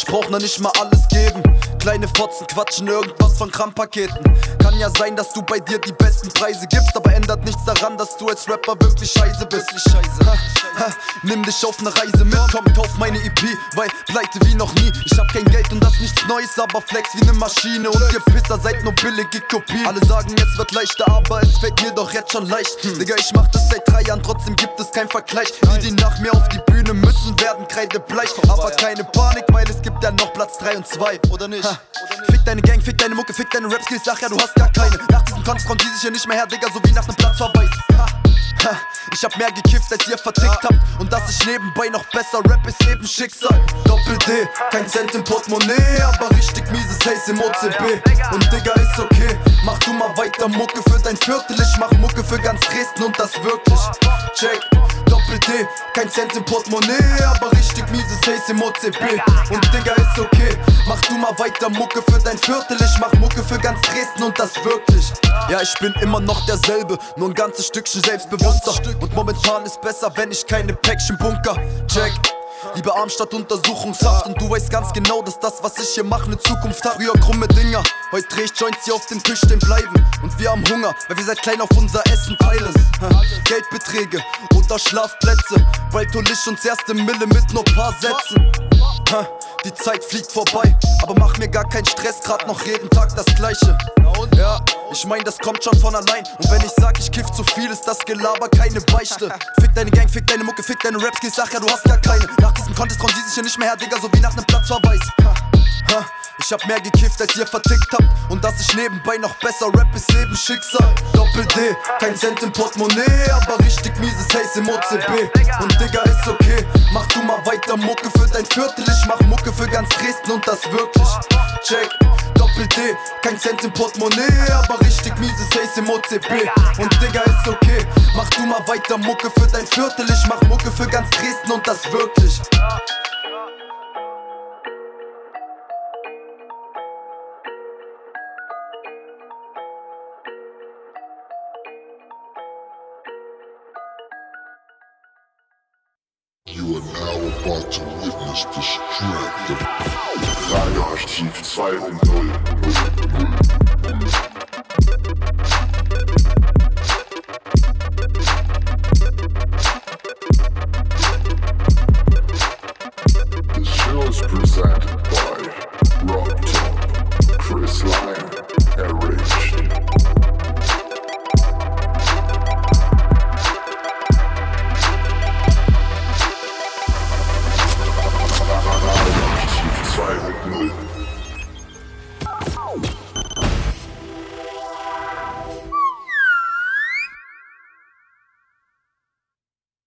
Brauch noch nicht mal alles geben. Kleine Fotzen quatschen irgendwas von Kramppaketen. Kann ja sein, dass du bei dir die besten Preise gibst, aber ändert nichts daran, dass du als Rapper wirklich scheiße bist. Ha, ha, nimm dich auf ne Reise mit, komm, kauf meine EP, weil pleite wie noch nie. Ich hab kein Geld und das nichts Neues, aber flex wie ne Maschine. Und ihr Pisser seid nur billige Kopien. Alle sagen, es wird leichter, aber es fällt mir doch jetzt schon leicht. Digga, ich mach das seit drei Jahren, trotzdem gibt es kein Vergleich. Die, die nach mir auf die Bühne müssen, werden kreidebleich. Aber keine Panik, weil es gibt ja noch Platz 3 und 2. Oder nicht? Ha. Fick deine Gang, fick deine Mucke, fick deine Rap-Skills, sag ja, du hast gar keine. Nach diesem Konst kommt die sich hier nicht mehr her, Digga, so wie nach nem Platzverweis. Ha. Ha. Ich hab mehr gekifft, als ihr vertickt habt. Und dass ich nebenbei noch besser rap, ist eben Schicksal. Doppel D, kein Cent im Portemonnaie, aber richtig mieses Haze im OCB. Und Digga, ist okay, mach du mal weiter Mucke für dein Viertel. Ich mach Mucke für ganz Dresden und das wirklich. Check, Doppel D, kein Cent im Portemonnaie, aber richtig mieses Haze im OCB. Und Digga, ist okay, mach du mal weiter Mucke für dein Viertel. Ich mach Mucke für ganz Dresden und das wirklich. Ja, ich bin immer noch derselbe, nur ein ganzes Stückchen selbstbewusster. Und momentan ist besser, wenn ich keine Päckchen bunker. Check. Lieber arm statt Untersuchungshaft. Und du weißt ganz genau, dass das, was ich hier mache, ne Zukunft hat. Früher krumme Dinger, heute dreh ich Joints, die auf dem Tisch stehen bleiben. Und wir haben Hunger, weil wir seit klein auf unser Essen teilen. Geldbeträge oder Schlafplätze. Bald hol ich uns erste Mille mit nur paar Sätzen Die Zeit fliegt vorbei, aber mach mir gar keinen Stress, grad noch jeden Tag das Gleiche ja, ich mein, das kommt schon von allein. Und wenn ich sag, ich kiff zu viel, ist das Gelaber keine Beichte. Fick deine Gang, fick deine Mucke, fick deine Raps, sag ja, du hast gar keine. Nach diesem Contest kommen sie sich hier nicht mehr her, Digga, so wie nach nem Platzverweis. Ha, ich hab mehr gekifft, als ihr vertickt habt. Und dass ich nebenbei noch besser rap, ist eben Schicksal. Doppel D, kein Cent im Portemonnaie, aber richtig mieses Haze im OCB. Und Digga, ist okay, mach du mal weiter Mucke für dein Viertel. Ich mach Mucke für ganz Dresden und das wirklich. Check. Doppel D, kein Cent im Portemonnaie, aber richtig mieses Haze im OCB. Und Digga, ist okay, mach du mal weiter Mucke für dein Viertel. Ich mach Mucke für ganz Dresden und das wirklich. You are now about to strength of Radioarchiv 2.0.